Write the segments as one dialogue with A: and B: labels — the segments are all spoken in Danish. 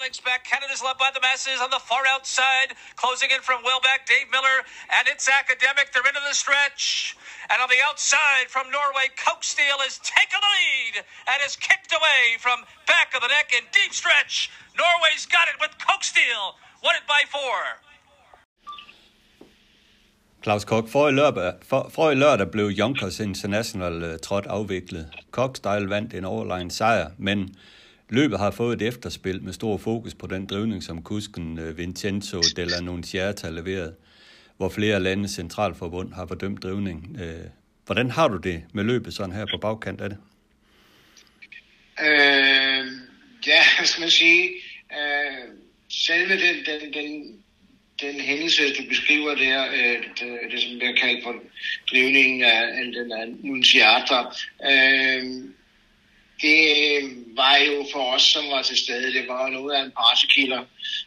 A: Legs back. Canada's led by the masses on the far outside. Closing in from Wilbeck, Dave Miller, and it's academic. They're into the stretch. And on the outside from Norway, Coke Steel has taken the lead and is kicked away from back of the neck in deep stretch. Norway's got it with Coke Steel. Won it by four.
B: Claus Kok, for i lørdag, for, for i lørdag blev Junkers International uh, trådt afviklet. Kokstyle vandt en overlegen sejr, men løbet har fået et efterspil med stor fokus på den drivning, som kusken øh, Vincenzo della Nunciata leverede, hvor flere landes centralforbund har fordømt drivning. Øh, hvordan har du det med løbet sådan her på bagkant af det?
C: Øh, ja, hvad skal man sige? Øh, selve den, den, den den hændelse, du beskriver der, øh, det, det som bliver kaldt for drivningen af, den den Annunciata, øh, det øh, var jo for os, som var til stede, det var noget af en partikiller.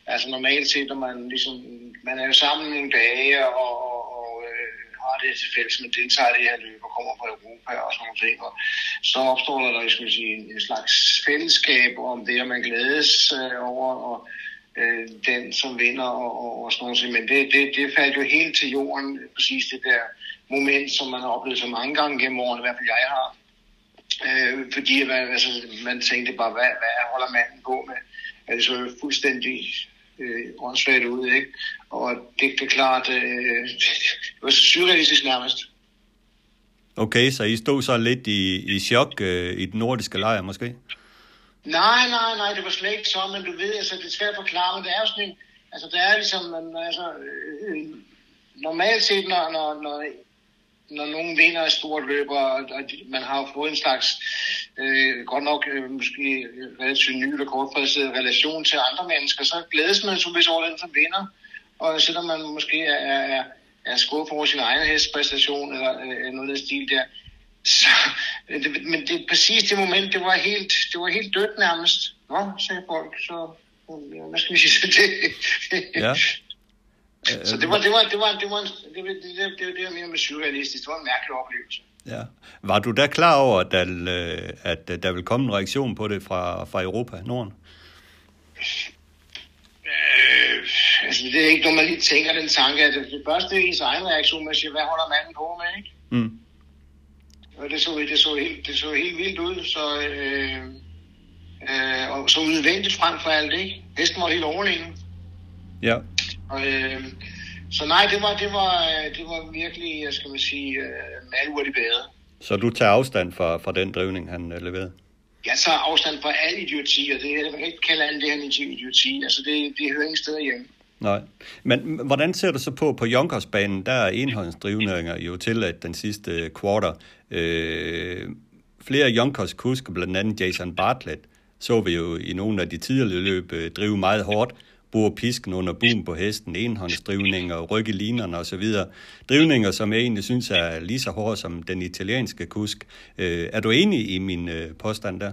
C: Altså normalt set, når man ligesom, man er jo sammen nogle dage, og, og, og øh, har det til fælles, men deltager i det her løb og kommer fra Europa og sådan noget ting, og så opstår der, skal sige, en, en slags fællesskab om det, og man glædes øh, over, og øh, den, som vinder og, og, og sådan noget. Men det, det, det faldt jo helt til jorden, præcis det der moment, som man har oplevet så mange gange gennem årene, i hvert fald jeg har. Øh, fordi man, altså, man tænkte bare, hvad, hvad holder manden på med? Det så fuldstændig øh, åndssvagt ud, ikke? Og det, det er klart, øh, det var surrealistisk nærmest.
B: Okay, så I stod så lidt i, i chok øh, i den nordiske lejr måske?
C: Nej, nej, nej, det var slet ikke så, men du ved, altså, det er svært at forklare, men det er jo sådan en, altså, det er ligesom, man, altså, øh, normalt set, når, når, når, når nogen vinder et stort løb, og, man har fået en slags, øh, godt nok øh, måske relativt ny eller kortfristet relation til andre mennesker, så glædes man så hvis over den, som vinder, og selvom man måske er, er, er skuffet over sin egen hestpræstation, eller øh, noget af stil der, så, det, men det, præcis det moment, det var helt, det var helt dødt nærmest. Nå, sagde folk, så hvad skal vi sige til det?
B: Ja.
C: så det var, det var, det var, det var, det var, det, det, det, det, det var mere med surrealistisk. Det var en mærkelig oplevelse.
B: Ja. Var du da klar over, at der, at der vil komme en reaktion på det fra, fra Europa, Norden?
C: Øh, altså, det er ikke, når man lige tænker den tanke, at det første er ens egen reaktion, man siger, hvad holder manden på med, ikke?
B: Mm.
C: Og det så, det så, helt, det så helt vildt ud, så, øh, øh, og så udvendigt frem for alt, ikke? Hesten var helt overlegen.
B: Ja.
C: Og, øh, så nej, det var, det var, det var virkelig, jeg skal man sige, øh, malurt i bedre.
B: Så du tager afstand fra, fra den drivning, han øh, leverede?
C: Jeg tager afstand fra al idioti, og det, jeg kan ikke kalde alt det her idioti. Altså, det, det hører ingen steder hjemme.
B: Nej, men hvordan ser du så på, på Junkersbanen, der er enhåndsdrivninger jo tilladt den sidste quarter. Øh, flere Junkers kusker, blandt andet Jason Bartlett, så vi jo i nogle af de tidligere løb øh, drive meget hårdt, bruger pisken under buen på hesten, enhåndsdrivninger, ryg linerne osv. Drivninger, som jeg egentlig synes er lige så hårde som den italienske kusk. Øh, er du enig i min øh, påstand der?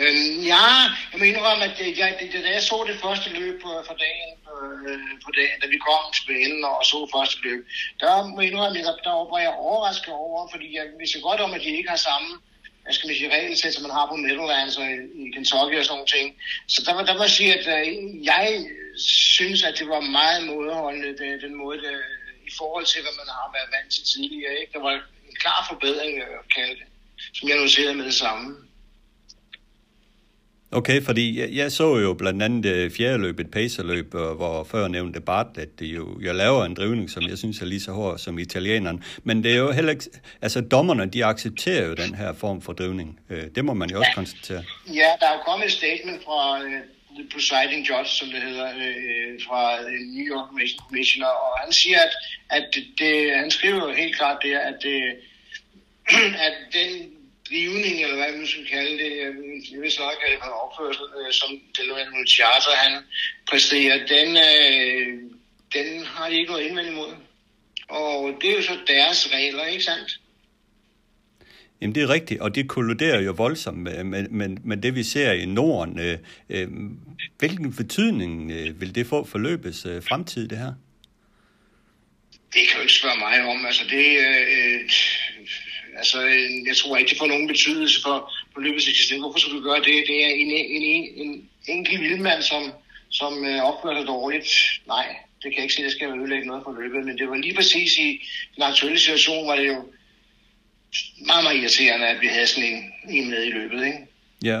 C: Øh, ja, jeg må indrømme, at øh, det, jeg, det, da jeg så det første løb på, for dagen, øh, på dagen, da vi kom til banen og så første løb, der må jeg indrømme, at der var jeg overrasket over, fordi jeg vidste godt om, at de ikke har samme hvad skal sige, regelsæt, som man har på Meadowlands og i Kentucky og sådan nogle ting. Så der, der må jeg sige, at øh, jeg synes, at det var meget modholdende, den, den måde, det, i forhold til, hvad man har været vant til tidligere. Ikke? Der var en klar forbedring, at kalde det, som jeg noterede med det samme.
B: Okay, fordi jeg, jeg så jo blandt andet fjerdeløbet, fjerde pacerløb, hvor før nævnte Bartlett det jo, jeg laver en drivning, som jeg synes er lige så hård som italieneren. Men det er jo heller ikke, altså dommerne, de accepterer jo den her form for drivning. Øh, det må man jo også ja. konstatere.
C: Ja, der er jo kommet et statement fra øh, uh, presiding judge, som det hedder, uh, fra New York Commissioner, og han siger, at, at det, det, han skriver jo helt klart der, at, det, at den drivning, eller hvad man skal kalde det, jeg vil så nok kalde det opførsel, øh, som Deloitte Charter, han præsterer, den, øh, den har de ikke noget indvendt imod. Og det er jo så deres regler, ikke sandt?
B: Jamen det er rigtigt, og det kolliderer jo voldsomt med, med, med, med det, vi ser i Norden. Øh, øh, hvilken betydning øh, vil det få for løbets øh, fremtid, det her?
C: Det kan jo ikke spørge mig om. Altså det, øh, altså, jeg tror ikke, det får nogen betydelse for, på løbets eksistens. Hvorfor skulle du gøre det? Det er en, en, en, en enkelt vildmand, som, som øh, opfører sig dårligt. Nej, det kan jeg ikke sige, det skal ødelægge noget for løbet. Men det var lige præcis i den aktuelle situation, var det jo meget, meget irriterende, at vi havde sådan en, en med i løbet. Ikke?
B: Ja.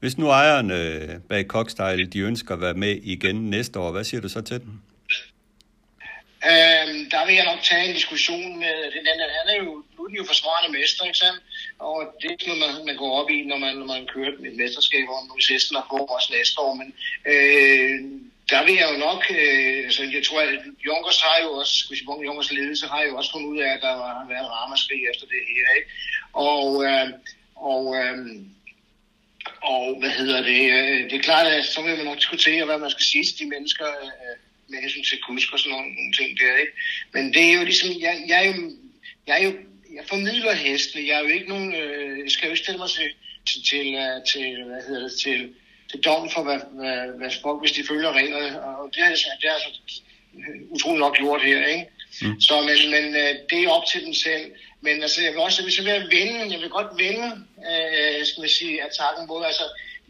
B: Hvis nu ejerne bag Cockstyle, de ønsker at være med igen næste år, hvad siger du så til dem?
C: Øhm, der vil jeg nok tage en diskussion med den anden. Han er jo, nu er jo forsvarende mester, ikke sandt? Og det er sådan noget, man, man går op i, når man, når man kører et mesterskab, om nu sidst, der får også næste år. Men øh, der vil jeg jo nok, øh, altså jeg tror, at Junkers har jo også, hvis jeg Junkers ledelse har jo også fundet ud af, at der har været ramaskrig efter det her, ikke? Og, øh, og øh, og hvad hedder det? Øh, det er klart, at så vil man nok diskutere, hvad man skal sige til de mennesker øh, med hensyn til kusk og sådan nogle ting der. Ikke? Men det er jo ligesom, jeg, jeg, er jo, jeg, er jo, jeg formidler hestene. Jeg er jo ikke nogen, øh, jeg skal jo ikke stille mig til, til, til, øh, til hvad hedder det, til, til dom for, hvad, hvad, hvad folk, hvis de følger reglerne. Og det er, det er altså utroligt nok gjort her, ikke? Mm. Så, men, men det er op til dem selv. Men altså, jeg vil også hvis jeg vil vende, jeg vil godt vende, øh, skal man sige, attacken både. Altså,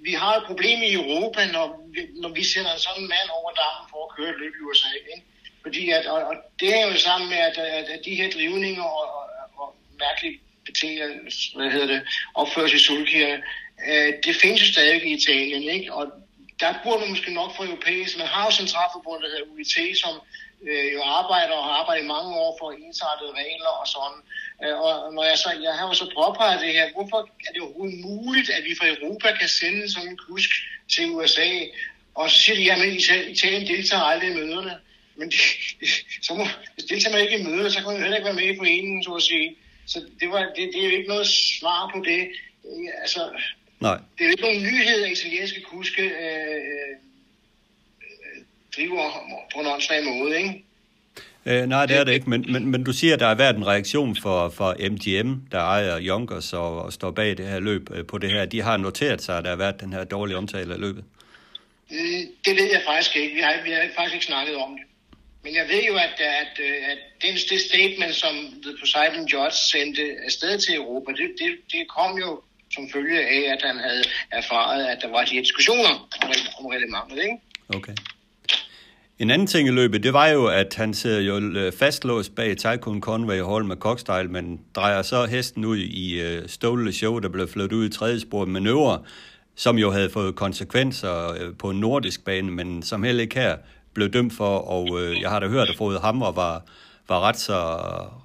C: vi har et problem i Europa, når vi, når vi sender en sådan mand over dammen for at køre et løb i USA. Ikke? Fordi at, og, og det er jo sammen med, at, at, at de her drivninger og, og, og betinget, hvad hedder det, opføres i Sulkia. øh, det findes jo stadig i Italien, ikke? Og der burde man måske nok få europæisk. Man har jo centralforbundet, der hedder UIT, som øh, jo arbejder og har arbejdet i mange år for ensartede regler og sådan. Øh, og når jeg, så, jeg har jo så påpeget det her, hvorfor er det overhovedet muligt, at vi fra Europa kan sende sådan en kusk til USA? Og så siger de, jamen Italien deltager aldrig i møderne. Men de, så må, hvis deltager man ikke i møder, så kan man jo heller ikke være med i foreningen, så at sige. Så det, var, det, det er jo ikke noget svar på det. Altså,
B: Nej.
C: Det er jo ikke nogen nyhed, at italienske kuske øh, øh, driver på en åndssvag måde, ikke?
B: Øh, nej, det er det ikke, men, men, men du siger, at der har været en reaktion for, for MGM, der ejer Junkers og, og står bag det her løb øh, på det her. De har noteret sig, at der har været den her dårlige omtale af løbet.
C: Det ved jeg faktisk ikke. Vi har, vi har faktisk ikke snakket om det. Men jeg ved jo, at, at, øh, at det, det statement, som The Poseidon Judge sendte afsted til Europa, det, det, det kom jo som følge af, at han havde erfaret, at der var de diskussioner om, om reglementet, ikke?
B: Okay. En anden ting i løbet, det var jo, at han sidder jo øh, fastlåst bag Tycoon Conway Hall med Cockstyle, men drejer så hesten ud i øh, Stole Show, der blev flyttet ud i tredje spor manøvre, som jo havde fået konsekvenser øh, på en nordisk bane, men som heller ikke her blev dømt for, og øh, jeg har da hørt, at Frode Hammer var, var ret, så,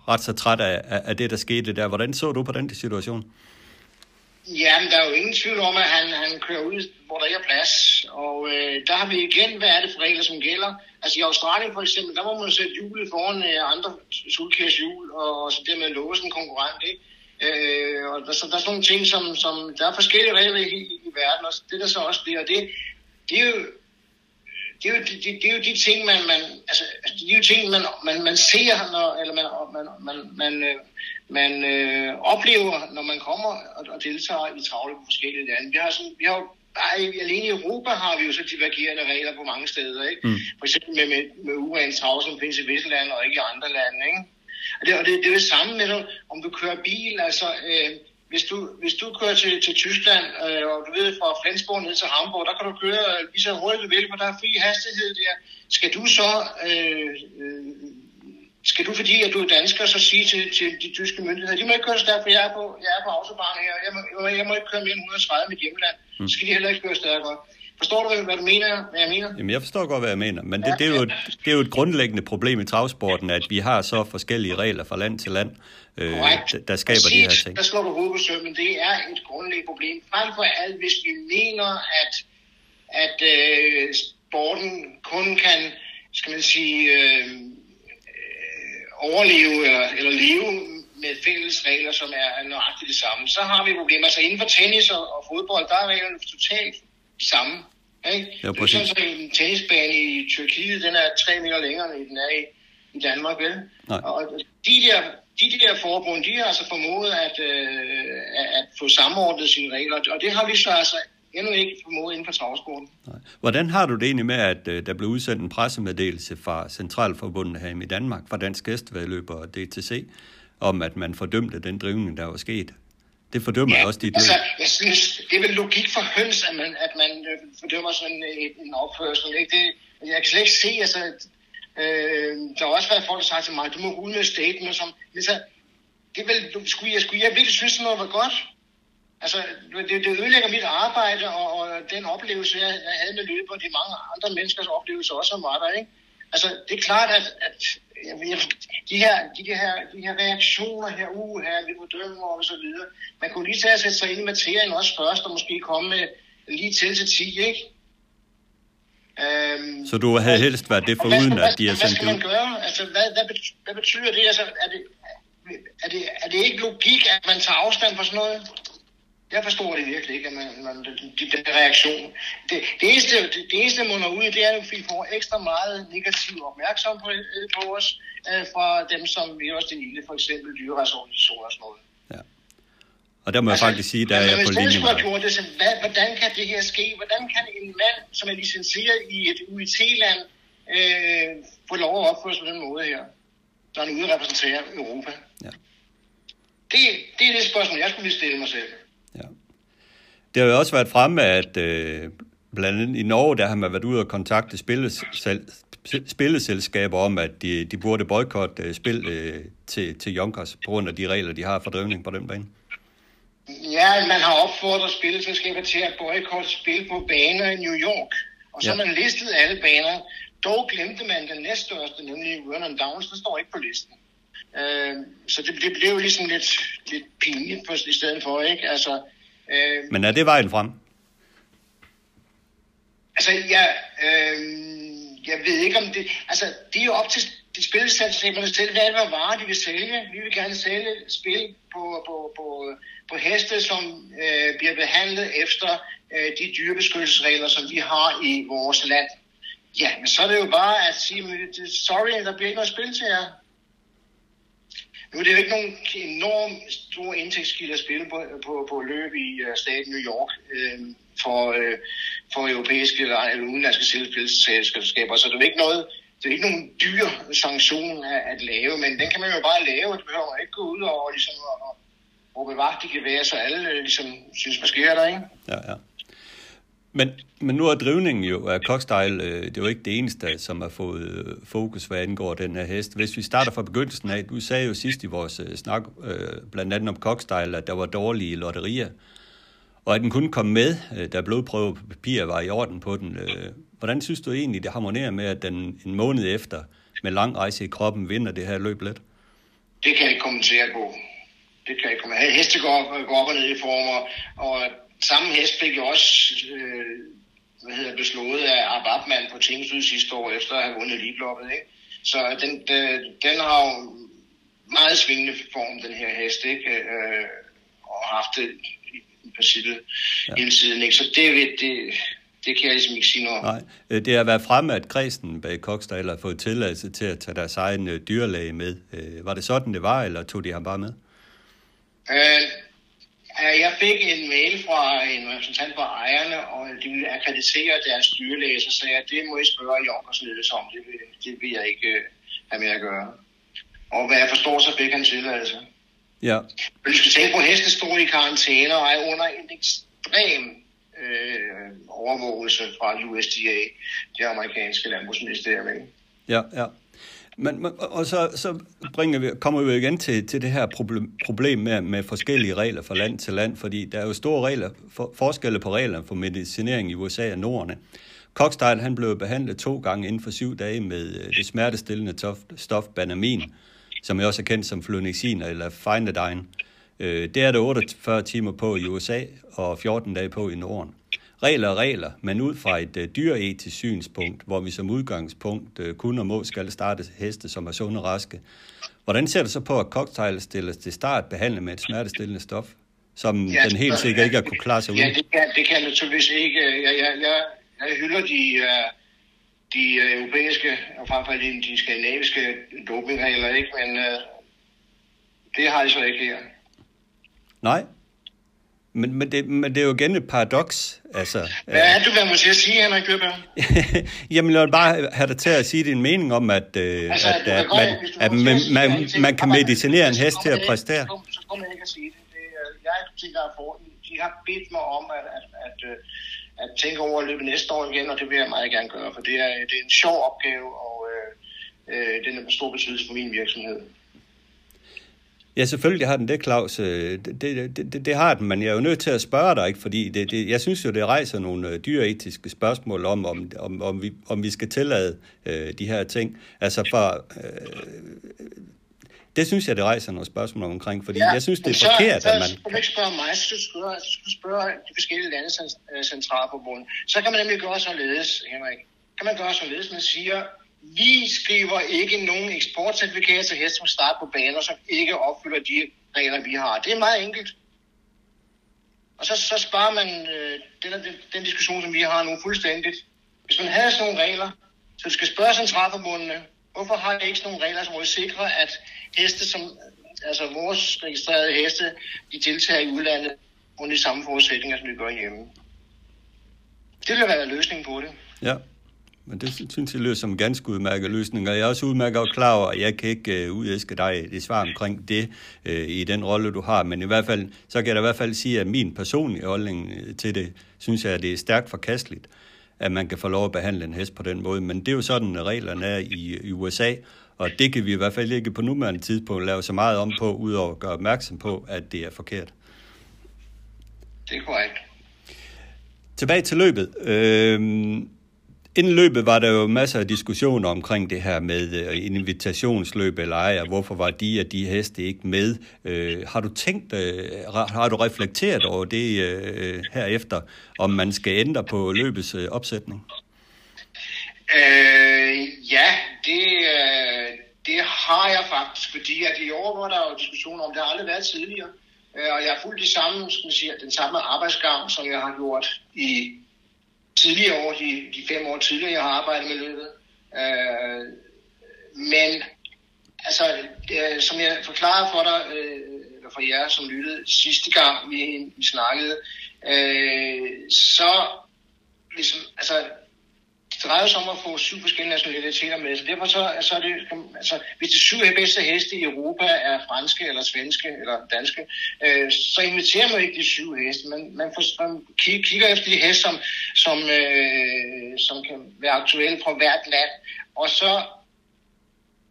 B: ret så træt af, af det, der skete der. Hvordan så du på den situation?
C: Jamen, der er jo ingen tvivl om, at han, han kører ud, hvor der ikke er plads. Og øh, der har vi igen, hvad er det for regler, som gælder. Altså i Australien for eksempel, der må man sætte hjulet foran øh, andre sulkærs hjul, og, og så dermed låse en konkurrent. Ikke? Øh, og der, så der er sådan nogle ting, som, som der er forskellige regler i, i, i verden, og det der så også bliver, det, det er jo det er, jo, det, det er jo de ting, man, man, altså, altså, det er jo ting, man, man, man ser, når, eller man, man, man, man, øh, man øh, oplever, når man kommer og, og deltager i travle på forskellige lande. Vi har, sådan, vi har jo bare alene i Europa har vi jo så divergerende regler på mange steder. Ikke? Mm. For eksempel med, med, med urens trav, som findes i visse lande og ikke i andre lande. Ikke? Og, det, og det, det er det samme med, om du kører bil. Altså, øh, hvis, du, hvis du kører til, til Tyskland, øh, og du ved fra Flensborg ned til Hamburg, der kan du køre lige så hurtigt du vil, for der er fri hastighed der. Skal du så øh, øh, skal du, fordi at du er dansker, så sige til, til de tyske myndigheder, de må ikke køre stærkt, for jeg er på, jeg er på autobahn her, jeg må, jeg må ikke køre mere end 130 med hjemland. Mm. Så skal de heller ikke køre stærkere. Forstår du, hvad du mener, hvad jeg mener?
B: Jamen, jeg forstår godt, hvad jeg mener, men det, ja, det, er jo, et, det er jo et grundlæggende problem i travsporten, at vi har så forskellige regler fra land til land, øh, der, der skaber Præcis, de her ting.
C: Der slår du hovedet på sømmen. Det er et grundlæggende problem. Frem for alt, hvis vi mener, at, at øh, sporten kun kan, skal man sige, øh, overleve eller, eller leve med fælles regler, som er nøjagtigt det samme, så har vi problemer. Altså inden for tennis og, og fodbold, der er reglerne totalt samme. Ikke? Ja, det er sådan, så en tennisbane i Tyrkiet, den er tre meter længere, end den er i, i Danmark, vel? Nej. Og de der, de der forbund, de har altså formået at, øh, at få samordnet sine regler, og det har vi så altså endnu ikke formået inden for travsporten.
B: Hvordan har du det egentlig med, at uh, der blev udsendt en pressemeddelelse fra Centralforbundet her i Danmark, fra Dansk Gæstvedløber og DTC, om at man fordømte den drivning, der var sket? Det fordømmer jeg også dit
C: altså, jeg synes, det er vel logik for høns, at man, at man øh, fordømmer sådan en, en opførsel. Ikke? Det, jeg kan slet ikke se, altså, øh, der har også været folk, der sagt til mig, du må ud med statement, som, altså, det er vel, skulle jeg, skulle jeg virkelig synes, noget var godt? Altså, det, det ødelægger mit arbejde, og, og den oplevelse, jeg, jeg havde med løbet, og de mange andre menneskers oplevelser også, var der, ikke? Altså, det er klart, at, at jeg, jeg, de, her, de, her, de her reaktioner her, uh, her, vi fordømmer og så videre, man kunne lige tage og sætte sig ind i materien også først, og måske komme med lige til til 10, ikke?
B: Øhm, så du havde helst været det for uden, at de er sendt
C: Hvad skal man gøre? Altså, hvad, hvad, betyder, hvad betyder det? Altså, er det, er det, er det ikke logik, at man tager afstand fra sådan noget? Jeg forstår det virkelig ikke, at man, man de, den reaktion. Det, det, eneste, det, det eneste, der munder ud, det er, at vi får ekstra meget negativ opmærksomhed på, på os øh, fra dem, som vi også det lille, for eksempel dyreretsorganisationer og sådan noget.
B: Ja. Og der må altså, jeg faktisk sige, der er jeg på linje
C: med gjort det, så hvad, hvordan kan det her ske? Hvordan kan en mand, som er licenseret i et UIT-land, øh, få lov at opføre sig på den måde her, når han ude repræsenterer Europa? Ja. Det, det er det spørgsmål, jeg skulle stille mig selv.
B: Det har jo også været fremme, at øh, blandt andet i Norge, der har man været ude og kontakte spillesel, spilleselskaber om, at de, de burde boykotte øh, spil øh, til, til Junkers, på grund af de regler, de har for drivning på den bane.
C: Ja, man har opfordret spilleselskaber til at boykotte spil på baner i New York. Og så ja. man listet alle baner. Dog glemte man den næststørste, nemlig Vernon Downs, der står ikke på listen. Øh, så det, det blev ligesom lidt, lidt pinligt på, i stedet for, ikke? Altså,
B: øh, Men er det vejen frem?
C: Altså, jeg, øh, jeg ved ikke om det... Altså, det er jo op til de spilleselskaberne til, hvad det varer, de vil sælge. Vi vil gerne sælge spil på, på, på, på heste, som øh, bliver behandlet efter øh, de dyrebeskyttelsesregler, som vi har i vores land. Ja, men så er det jo bare at sige, sorry, der bliver ikke noget spil til jer. Nu er det jo ikke nogen enorm stor indtægtskilde at spille på, på, på løb i uh, staten New York øh, for, øh, for europæiske eller, eller udenlandske selskabsselskaber, så det er ikke noget, det er ikke nogen dyr sanktion at, at lave, men den kan man jo bare lave, og det behøver man ikke gå ud over ligesom, og, og bevare de være, så alle øh, ligesom, synes, hvad sker der, ikke?
B: Ja, ja. Men, men nu er drivningen jo af Cockstyle, øh, det er jo ikke det eneste, som har fået øh, fokus, hvad angår den her hest. Hvis vi starter fra begyndelsen af, du sagde jo sidst i vores øh, snak, øh, blandt andet om Cockstyle, at der var dårlige lotterier, og at den kunne komme med, øh, da blodprøve på papir var i orden på den. Øh, hvordan synes du egentlig, det harmonerer med, at den en måned efter med lang rejse i kroppen vinder det her løb lidt?
C: Det kan jeg ikke kommentere på. Det kan jeg ikke kommentere. Heste går, går op og ned i former, og samme hest fik jo også øh, hvad hedder, beslået af Ababman på Tingsryd sidste år, efter at have vundet Libloppet. Ikke? Så den, den, den har jo meget svingende form, den her hest, ikke? Øh, og haft det i princippet ja. hele tiden. Ikke? Så det, det, det kan jeg ligesom ikke sige noget om.
B: Nej, øh, det har været fremme, at kredsen bag Kokstadel har fået tilladelse til at tage deres egen øh, dyrlæge med. Øh, var det sådan, det var, eller tog de ham bare med?
C: Øh, jeg fik en mail fra en repræsentant for ejerne, og de ville akkreditere deres dyrlæge, så sagde jeg, det må I spørge Jonkers ledelse om, det vil, det vil jeg ikke øh, have med at gøre. Og hvad jeg forstår, så fik han tilladelse.
B: Ja.
C: Men du skal tænke på, at hesten stod i karantæne og er under en ekstrem øh, overvågelse fra USDA, det amerikanske landbrugsministerium.
B: Ja, ja. Men, og så, så bringer vi, kommer vi igen til, til det her problem, problem med, med forskellige regler fra land til land, fordi der er jo store regler, for, forskelle på reglerne for medicinering i USA og Norden. Cockstyle, han blev behandlet to gange inden for syv dage med øh, det smertestillende stof, stof Banamin, som jeg også er kendt som flunixin eller Finadine. Øh, det er der 48 timer på i USA og 14 dage på i Norden regler og regler, men ud fra et uh, dyreetisk synspunkt, hvor vi som udgangspunkt uh, kun og må skal starte heste, som er sunde og raske. Hvordan ser du så på, at cocktail stilles til start behandlet med et smertestillende stof, som ja, den helt sikkert ikke har kunne klare sig
C: uden? Ja, det kan, det kan naturligvis ikke. Jeg, jeg, jeg, jeg hylder de, uh, de europæiske, og frem for de skandinaviske dopingregler, ikke? men uh, det har jeg så ikke her.
B: Nej, men, men, det, men det er jo igen et paradoks. Altså,
C: Hvad er det, man skal sige, Henrik Køber?
B: Jamen, jeg vil bare have dig til at sige din mening om, at, øh, altså, at, at, man, at man, man, man kan medicinere en hest til at præstere.
C: Så kommer jeg ikke at sige det. det jeg er får den, de har bedt mig om at, at, at, øh, at tænke over at løbe næste år igen, og det vil jeg meget gerne gøre, for det er, det er en sjov opgave, og øh, øh, den er stor betydelse for min virksomhed.
B: Ja, selvfølgelig har den det, Claus. Øh, det, det, det, det har den, men jeg er jo nødt til at spørge dig, ikke? fordi det, det, jeg synes jo, det rejser nogle øh, dyreetiske spørgsmål om, om, om, om, vi, om vi skal tillade øh, de her ting. Altså for... Øh, det synes jeg, det rejser nogle spørgsmål omkring, fordi ja, jeg synes, det er
C: så,
B: forkert,
C: så,
B: at man...
C: Så skal du ikke spørge mig, så skal du spørge, så skal du spørge de forskellige landes øh, centralforbund. Så kan man nemlig gøre således, Henrik. Kan man gøre således, man siger, vi skriver ikke nogen eksportcertifikater til heste, som starter på baner, som ikke opfylder de regler, vi har. Det er meget enkelt. Og så, så sparer man øh, den, den, den diskussion, som vi har nu, fuldstændigt. Hvis man havde sådan nogle regler, så du skal spørge centralforbundene, hvorfor har I ikke sådan nogle regler, som vil sikre, at heste, som, altså vores registrerede heste, de deltager i udlandet under de samme forudsætninger, som vi gør hjemme. Det vil være løsningen på det.
B: Ja. Men det synes jeg lyder som en ganske udmærket løsning, og jeg er også udmærket klar over, at jeg kan ikke uh, udæske dig det svar omkring det uh, i den rolle, du har, men i hvert fald, så kan jeg da i hvert fald sige, at min personlige holdning øh, til det, synes jeg, at det er stærkt forkasteligt, at man kan få lov at behandle en hest på den måde, men det er jo sådan, at reglerne er i, i USA, og det kan vi i hvert fald ikke på nuværende tidspunkt lave så meget om på, udover at gøre opmærksom på, at det er forkert.
C: Det er korrekt.
B: Tilbage til løbet. Øh, Inden løbet var der jo masser af diskussioner omkring det her med øh, invitationsløb eller ej, og hvorfor var de og de heste ikke med. Øh, har du tænkt, øh, har du reflekteret over det øh, herefter, om man skal ændre på løbets øh, opsætning?
C: Øh, ja, det, øh, det har jeg faktisk, fordi at i år var der jo diskussioner om, det har aldrig været tidligere. Øh, og jeg har fulgt de samme, skal man sige, den samme arbejdsgang, som jeg har gjort i tidligere år, de, de fem år tidligere, jeg har arbejdet med løbet. Øh, men altså, det, som jeg forklarede for dig, øh, eller for jer, som lyttede sidste gang, vi, vi snakkede, øh, så ligesom, altså, det drejer sig om at få syv forskellige nationaliteter med, så derfor så, så er det, altså, hvis de syv bedste heste i Europa er franske, eller svenske, eller danske, øh, så inviterer man ikke de syv heste, man, man, får, man kigger efter de heste, som, som, øh, som kan være aktuelle fra hvert land, og så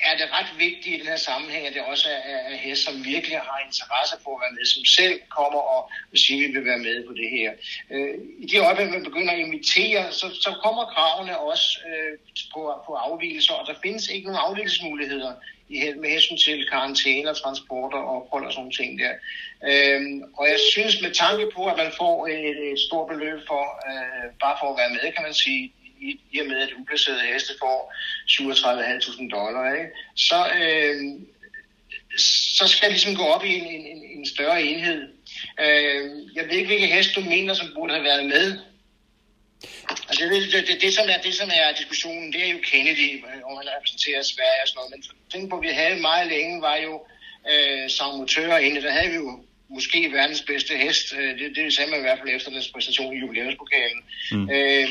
C: er det ret vigtigt i den her sammenhæng, at det også er, er hest, som virkelig har interesse på at være med, som selv kommer og siger, at vi vil være med på det her. Øh, I de øjeblik, man begynder at invitere, så, så kommer kravene også øh, på, på afvielser, og der findes ikke nogen afvielsesmuligheder i, med hensyn til karantæner, transporter og ophold og sådan nogle ting der. Øhm, og jeg synes med tanke på, at man får et, et stort beløb for, øh, bare for at være med, kan man sige, i, i og med, at uplacerede heste får 37.500 dollar, ikke? Så, øh, så skal det ligesom gå op i en, en, en større enhed. Øh, jeg ved ikke, hvilke heste du mener, som burde have været med. Altså, det, det, det, det, som er, det, som er diskussionen, det er jo Kennedy, øh, om han repræsenterer Sverige og sådan noget. Men tænk på, at vi havde meget længe, var jo øh, som motører inde. Der havde vi jo måske verdens bedste hest. Øh, det, det sagde man i hvert fald efter deres præstation i jubilæumspokalen. Mm.
B: Øh,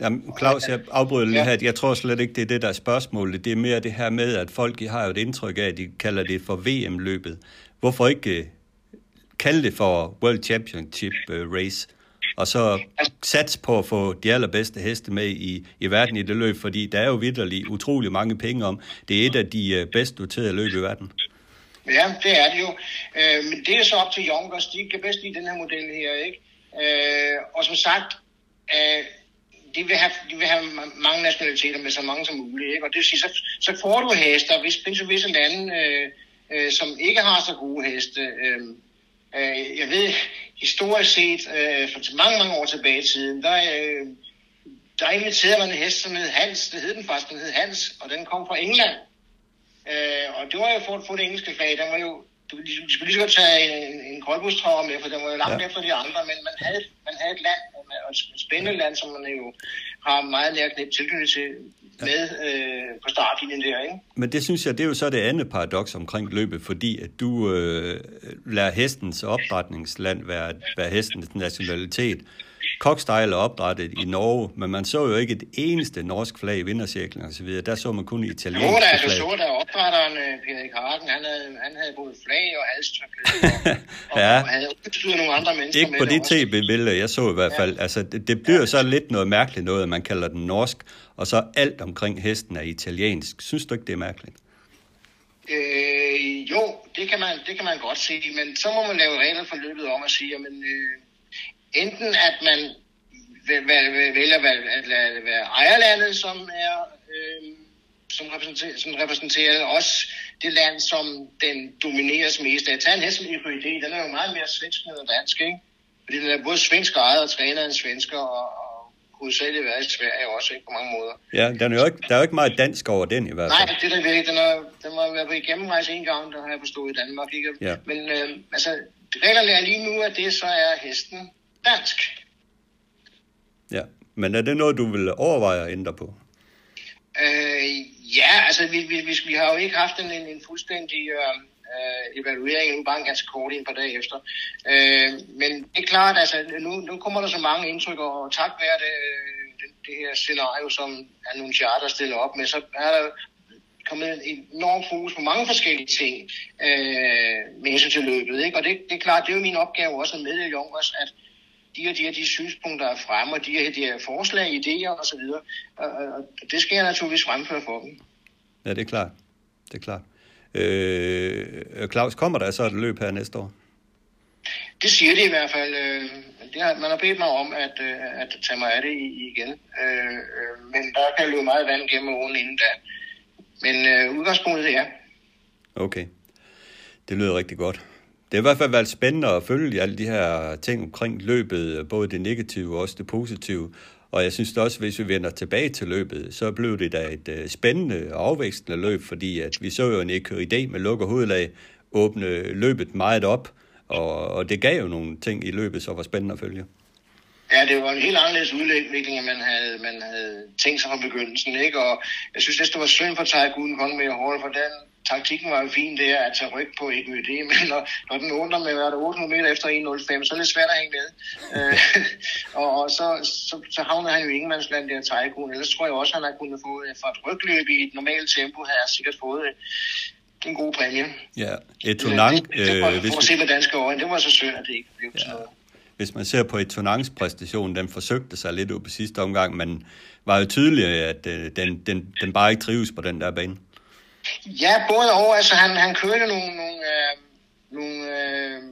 B: Jamen, Claus, jeg afbryder lige ja. her. Jeg tror slet ikke, det er det, der er spørgsmålet. Det er mere det her med, at folk har jo et indtryk af, at de kalder det for VM-løbet. Hvorfor ikke uh, kalde det for World Championship uh, Race? Og så sats på at få de allerbedste heste med i, i verden i det løb, fordi der er jo vidderligt utrolig mange penge om. Det er et af de bedst doterede løb i verden.
C: Ja, det er det jo. Øh, men det er så op til Jonkers. De kan bedst lide den her model her, ikke? Øh, og som sagt, øh, de vil, have, de vil have mange nationaliteter med så mange som muligt, ikke? Og det vil sige, så, så får du hester. Hvis findes jo visse lande, øh, øh, som ikke har så gode heste. Øh, øh, jeg ved, historisk set, øh, for mange, mange år tilbage i tiden, der, øh, der inviterede man en hest, som hed Hans. Det hed den faktisk, den hed Hans, og den kom fra England. Øh, og det var jo for at få det engelske flag, den var jo, du, de skulle lige så godt tage en, en koldbudstrøjer med, for den var jo langt ja. efter de andre, men man havde, man havde et land, et spændende land, som man jo har meget nær knæbt tilknyttet til, med øh, på startlinjen der, ikke?
B: Men det synes jeg, det er jo så det andet paradoks omkring løbet, fordi at du øh, lader hestens opdrætningsland være, være hestens nationalitet, Cockstyle er opdrettet i Norge, men man så jo ikke et eneste norsk flag i vindercirklen og så videre. Der så man kun italienske
C: Jo,
B: flag.
C: da, du så da opdrætteren, øh, Peter Hagen, han havde, han havde både flag og halstørklæde, og,
B: Ja.
C: og havde udstyret nogle andre mennesker
B: Ikke på
C: det
B: de tv-billeder, jeg så i hvert fald. Altså, det, det bliver så lidt noget mærkeligt noget, at man kalder den norsk, og så alt omkring hesten er italiensk. Synes du ikke, det er mærkeligt?
C: Øh, jo, det kan, man, det kan man godt sige, men så må man lave regler for løbet om at sige, at øh, enten at man væ- væ- væ- vælger at lade det være ejerlandet, som er øh, som, repræsenterer, som repræsenterer også det land, som den domineres mest af. Tag en hest som IKD, den er jo meget mere svensk end dansk, ikke? Fordi den er både svensk ejet og træner en svensker, og, og hovedsageligt været i Sverige også, ikke? På mange måder.
B: Ja, den er jo ikke, der er jo ikke meget dansk over den i hvert
C: Nej,
B: fald.
C: det er der virkelig. Den, er, den må være på gennemrejse en gang, der har jeg forstået i Danmark. Ikke?
B: Ja.
C: Men øh, altså, reglerne er lige nu, at det så er hesten dansk.
B: Ja. Men er det noget, du vil overveje at ændre på?
C: Øh, ja, altså vi, vi, vi, vi har jo ikke haft en, en, en fuldstændig øh, øh, evaluering, nu bare en ganske kort en par dage efter. Øh, men det er klart, altså nu, nu kommer der så mange indtryk, og tak være det, det, det her scenario, som Annunciata stiller op med, så er der kommet en enorm fokus på mange forskellige ting øh, med hensyn til løbet. Ikke? Og det, det er klart, det er jo min opgave også at meddele Junkers, at de og de her de synspunkter er fremme, og de her, de her forslag, idéer osv. Og, og det skal jeg naturligvis fremføre for dem.
B: Ja, det er klart. Det er klart. Øh, Claus, kommer der så et løb her næste år?
C: Det siger de i hvert fald. Øh, det har, man har bedt mig om at, øh, at tage mig af det i- igen. Øh, men der kan løbe meget vand gennem åen inden da. Men udgangspunktet er,
B: Okay. Det lyder rigtig godt. Det har i hvert fald været spændende at følge alle de her ting omkring løbet, både det negative og også det positive. Og jeg synes også, hvis vi vender tilbage til løbet, så blev det da et øh, spændende og afvækstende løb, fordi at vi så jo en idé med lukket hovedlag åbne løbet meget op, og, og det gav jo nogle ting i løbet, som var spændende at følge.
C: Ja, det var en helt anderledes udvikling, end man havde, man havde tænkt sig fra begyndelsen. Ikke? Og jeg synes, det var synd for Taikun Kong med Hall, for den taktikken var jo fin der at tage ryg på ikke det, men når, når den åbner med er det, 800 meter efter 1.05, så er det svært at hænge med. Øh, og, og så, så, så havnede han jo i ingenmandsland der Taikun. Ellers tror jeg også, han har kunnet få øh, fra et rygløb i et normalt tempo, havde jeg sikkert fået øh, en god præmie.
B: Ja, et tonang,
C: det, det, det var,
B: øh, hvis,
C: for at se med danske øjne, det var så synd, at det ikke blev
B: Ja.
C: noget.
B: hvis man ser på et tonangspræstation, den forsøgte sig lidt ud på sidste omgang, men var jo tydeligt, at øh, den, den, den bare ikke trives på den der bane.
C: Ja, både og. Altså, han, han kørte nogle, nogle, øh, nogle øh,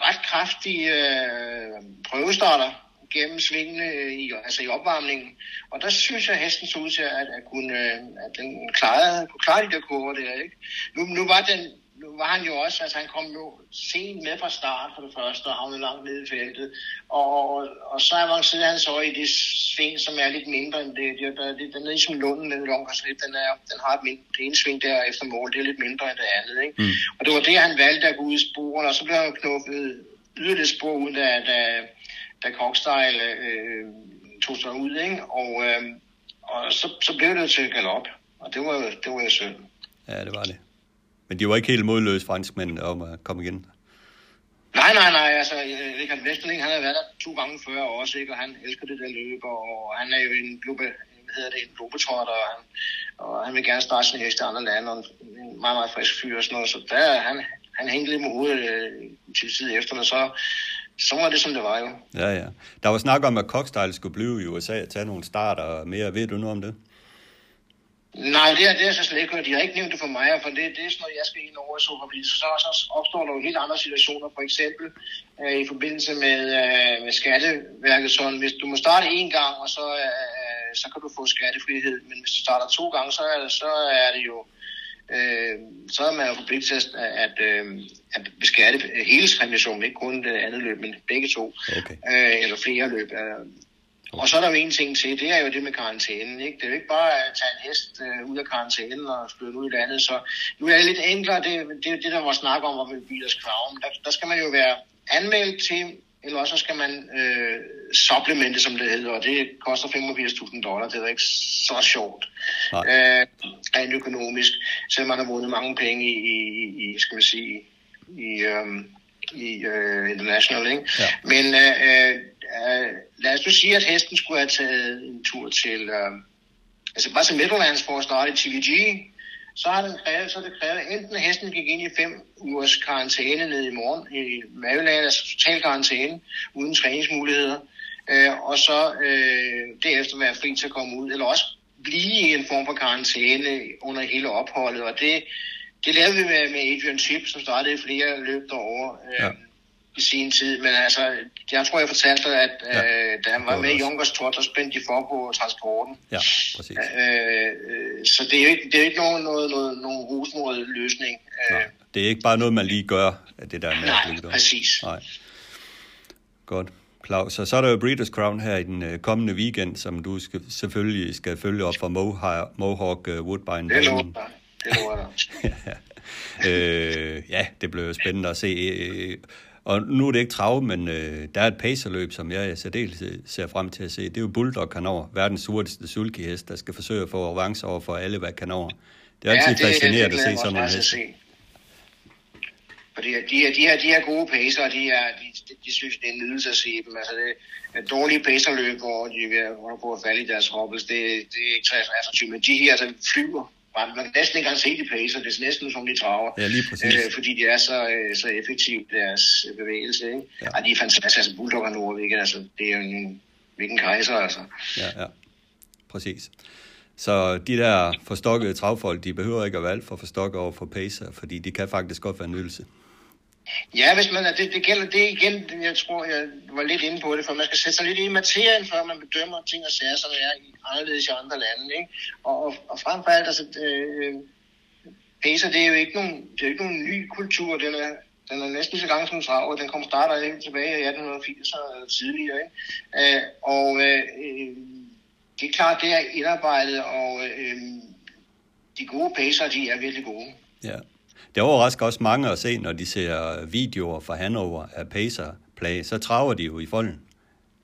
C: ret kraftige øh, prøvestarter gennem svingene øh, i, altså i opvarmningen. Og der synes jeg, at hesten så ud til, at, at, kunne, øh, at den klarede, kunne klare de der kurver der. Ikke? Nu, nu, var den, nu var han jo også, altså han kom jo sent med fra start for det første, og havnede langt nede i feltet. Og, og så avancerede han så i det sving, som er lidt mindre end det. det, der, det den er ligesom Lunden, den Lonkerslip, den, er, den har et det ene sving der efter mål, det er lidt mindre end det andet. Ikke?
B: Mm.
C: Og det var det, han valgte at gå ud i sporen, og så blev han knuffet yderligere spor ud, da, da, da Cockstyle øh, tog sig ud. Ikke? Og, øh, og så, så blev det til galop, og det var det var jo synd.
B: Ja, det var det. Men de var ikke helt modløse franskmændene om at komme igen.
C: Nej, nej, nej, altså øh, Richard Vesterling, han har været der to gange før også, ikke? og han elsker det der løb, og han er jo en globe, hvad hedder det, en globetrotter, og han, og han vil gerne starte sin hest i andre lande, og en meget, meget frisk fyr og sådan noget, så der, han, han hængte lidt med hovedet øh, til tid efter, og så, så var det, som det var jo.
B: Ja, ja. Der var snak om, at Cockstyle skulle blive i USA og tage nogle starter mere. Ved du noget om det?
C: Nej, det, er, det er så slet ikke hørt. De har ikke nævnt det for mig, for det, det er sådan noget, jeg skal ind over i fordi så, så, så opstår der jo helt andre situationer. For eksempel øh, i forbindelse med, øh, med skatteværket, sådan, hvis du må starte en gang, og så, øh, så kan du få skattefrihed, men hvis du starter to gange, så er det, så er det jo øh, så er man jo forpligtet til at, at, øh, at beskatte hele præmietionen, ikke kun det andet løb, men begge to,
B: Okay.
C: øh, eller flere løb. Øh. Og så er der jo en ting til, det er jo det med karantænen. Ikke? Det er jo ikke bare at tage en hest øh, ud af karantænen og den ud i landet. Så nu er det lidt enklere, det, det er det, der var snak om, om bilers krav. Men der, der skal man jo være anmeldt til, eller også så skal man øh, supplemente, som det hedder, og det koster 85.000 dollar. Det er ikke så sjovt øh, rent økonomisk, selvom man har vundet mange penge i, i, i skal man sige, i, øhm, i uh, International. Ikke? Ja. Men uh, uh, lad os nu sige, at hesten skulle have taget en tur til, uh, altså bare til Midlands for at starte i TVG, så har den krævet, så det krævet, enten hesten gik ind i fem ugers karantæne ned i morgen i Maryland, altså total karantæne, uden træningsmuligheder, øh, og så øh, derefter være fri til at komme ud, eller også blive i en form for karantæne under hele opholdet, og det, det lavede vi med, med Adrian Chip, som startede flere løb derovre. Øh, ja i sin tid, men altså, jeg tror, jeg fortalte dig, at ja, øh, da han var med i Junkers Tour, der spændte de for på transporten.
B: Ja, præcis.
C: Øh, øh, så det er jo ikke, det er jo ikke nogen, noget, noget, nogen rosenrød løsning.
B: Nej, det er ikke bare noget, man lige gør, at det der med
C: Nej, at præcis.
B: Nej, godt. Claus, og så er der jo Breeders' Crown her i den øh, kommende weekend, som du skal, selvfølgelig skal følge op for Mohawk, Mohawk Woodbine.
C: Det dig. Det lover
B: dig. ja. Øh, ja, det jo spændende at se. Øh, og nu er det ikke trav, men øh, der er et pacerløb, som jeg særdeles ser frem til at se. Det er jo Bulldog Kanover, verdens hurtigste sulkehest, der skal forsøge at få revanche over for alle, hvad Kanover. Det er altid ja, det, fascinerende det, det, at se sådan en hest.
C: Fordi de, her, de, her, de her gode pacer, de, er, de, de, de synes, det er en nydelse at se dem. Altså det er dårlige pacerløb, hvor de er ved at, på at falde i deres hoppels. Det, det er ikke så attraktivt, men de her altså, flyver man kan næsten ikke engang se de pacer, det er næsten som de traver.
B: Ja, lige præcis. Øh,
C: fordi de er så, øh, så effektive, deres bevægelse. Ikke? Ja. Og de er fantastiske, altså Bulldog og Nordvik, altså det er jo en, hvilken kejser, altså.
B: Ja, ja, præcis. Så de der forstokkede travfolk, de behøver ikke at være alt for forstokket over for pacer, fordi de kan faktisk godt være en nydelse.
C: Ja, hvis man, det, det gælder det igen, jeg tror, jeg var lidt inde på det, for man skal sætte sig lidt i materien, før man bedømmer ting og sager, som er i, anderledes i andre lande. Ikke? Og, og, og frem for alt, altså, øh, pacer, det er jo ikke nogen, det er jo ikke nogen ny kultur, den er, den er næsten så gang som trav, den kom starter helt tilbage i 1880 og tidligere. Ikke? Øh, og øh, øh, det er klart, det er indarbejdet, og øh, øh de gode pacer, de er virkelig gode.
B: Ja. Det overrasker også mange at se, når de ser videoer fra Hanover af Pacer play, så traver de jo i folden.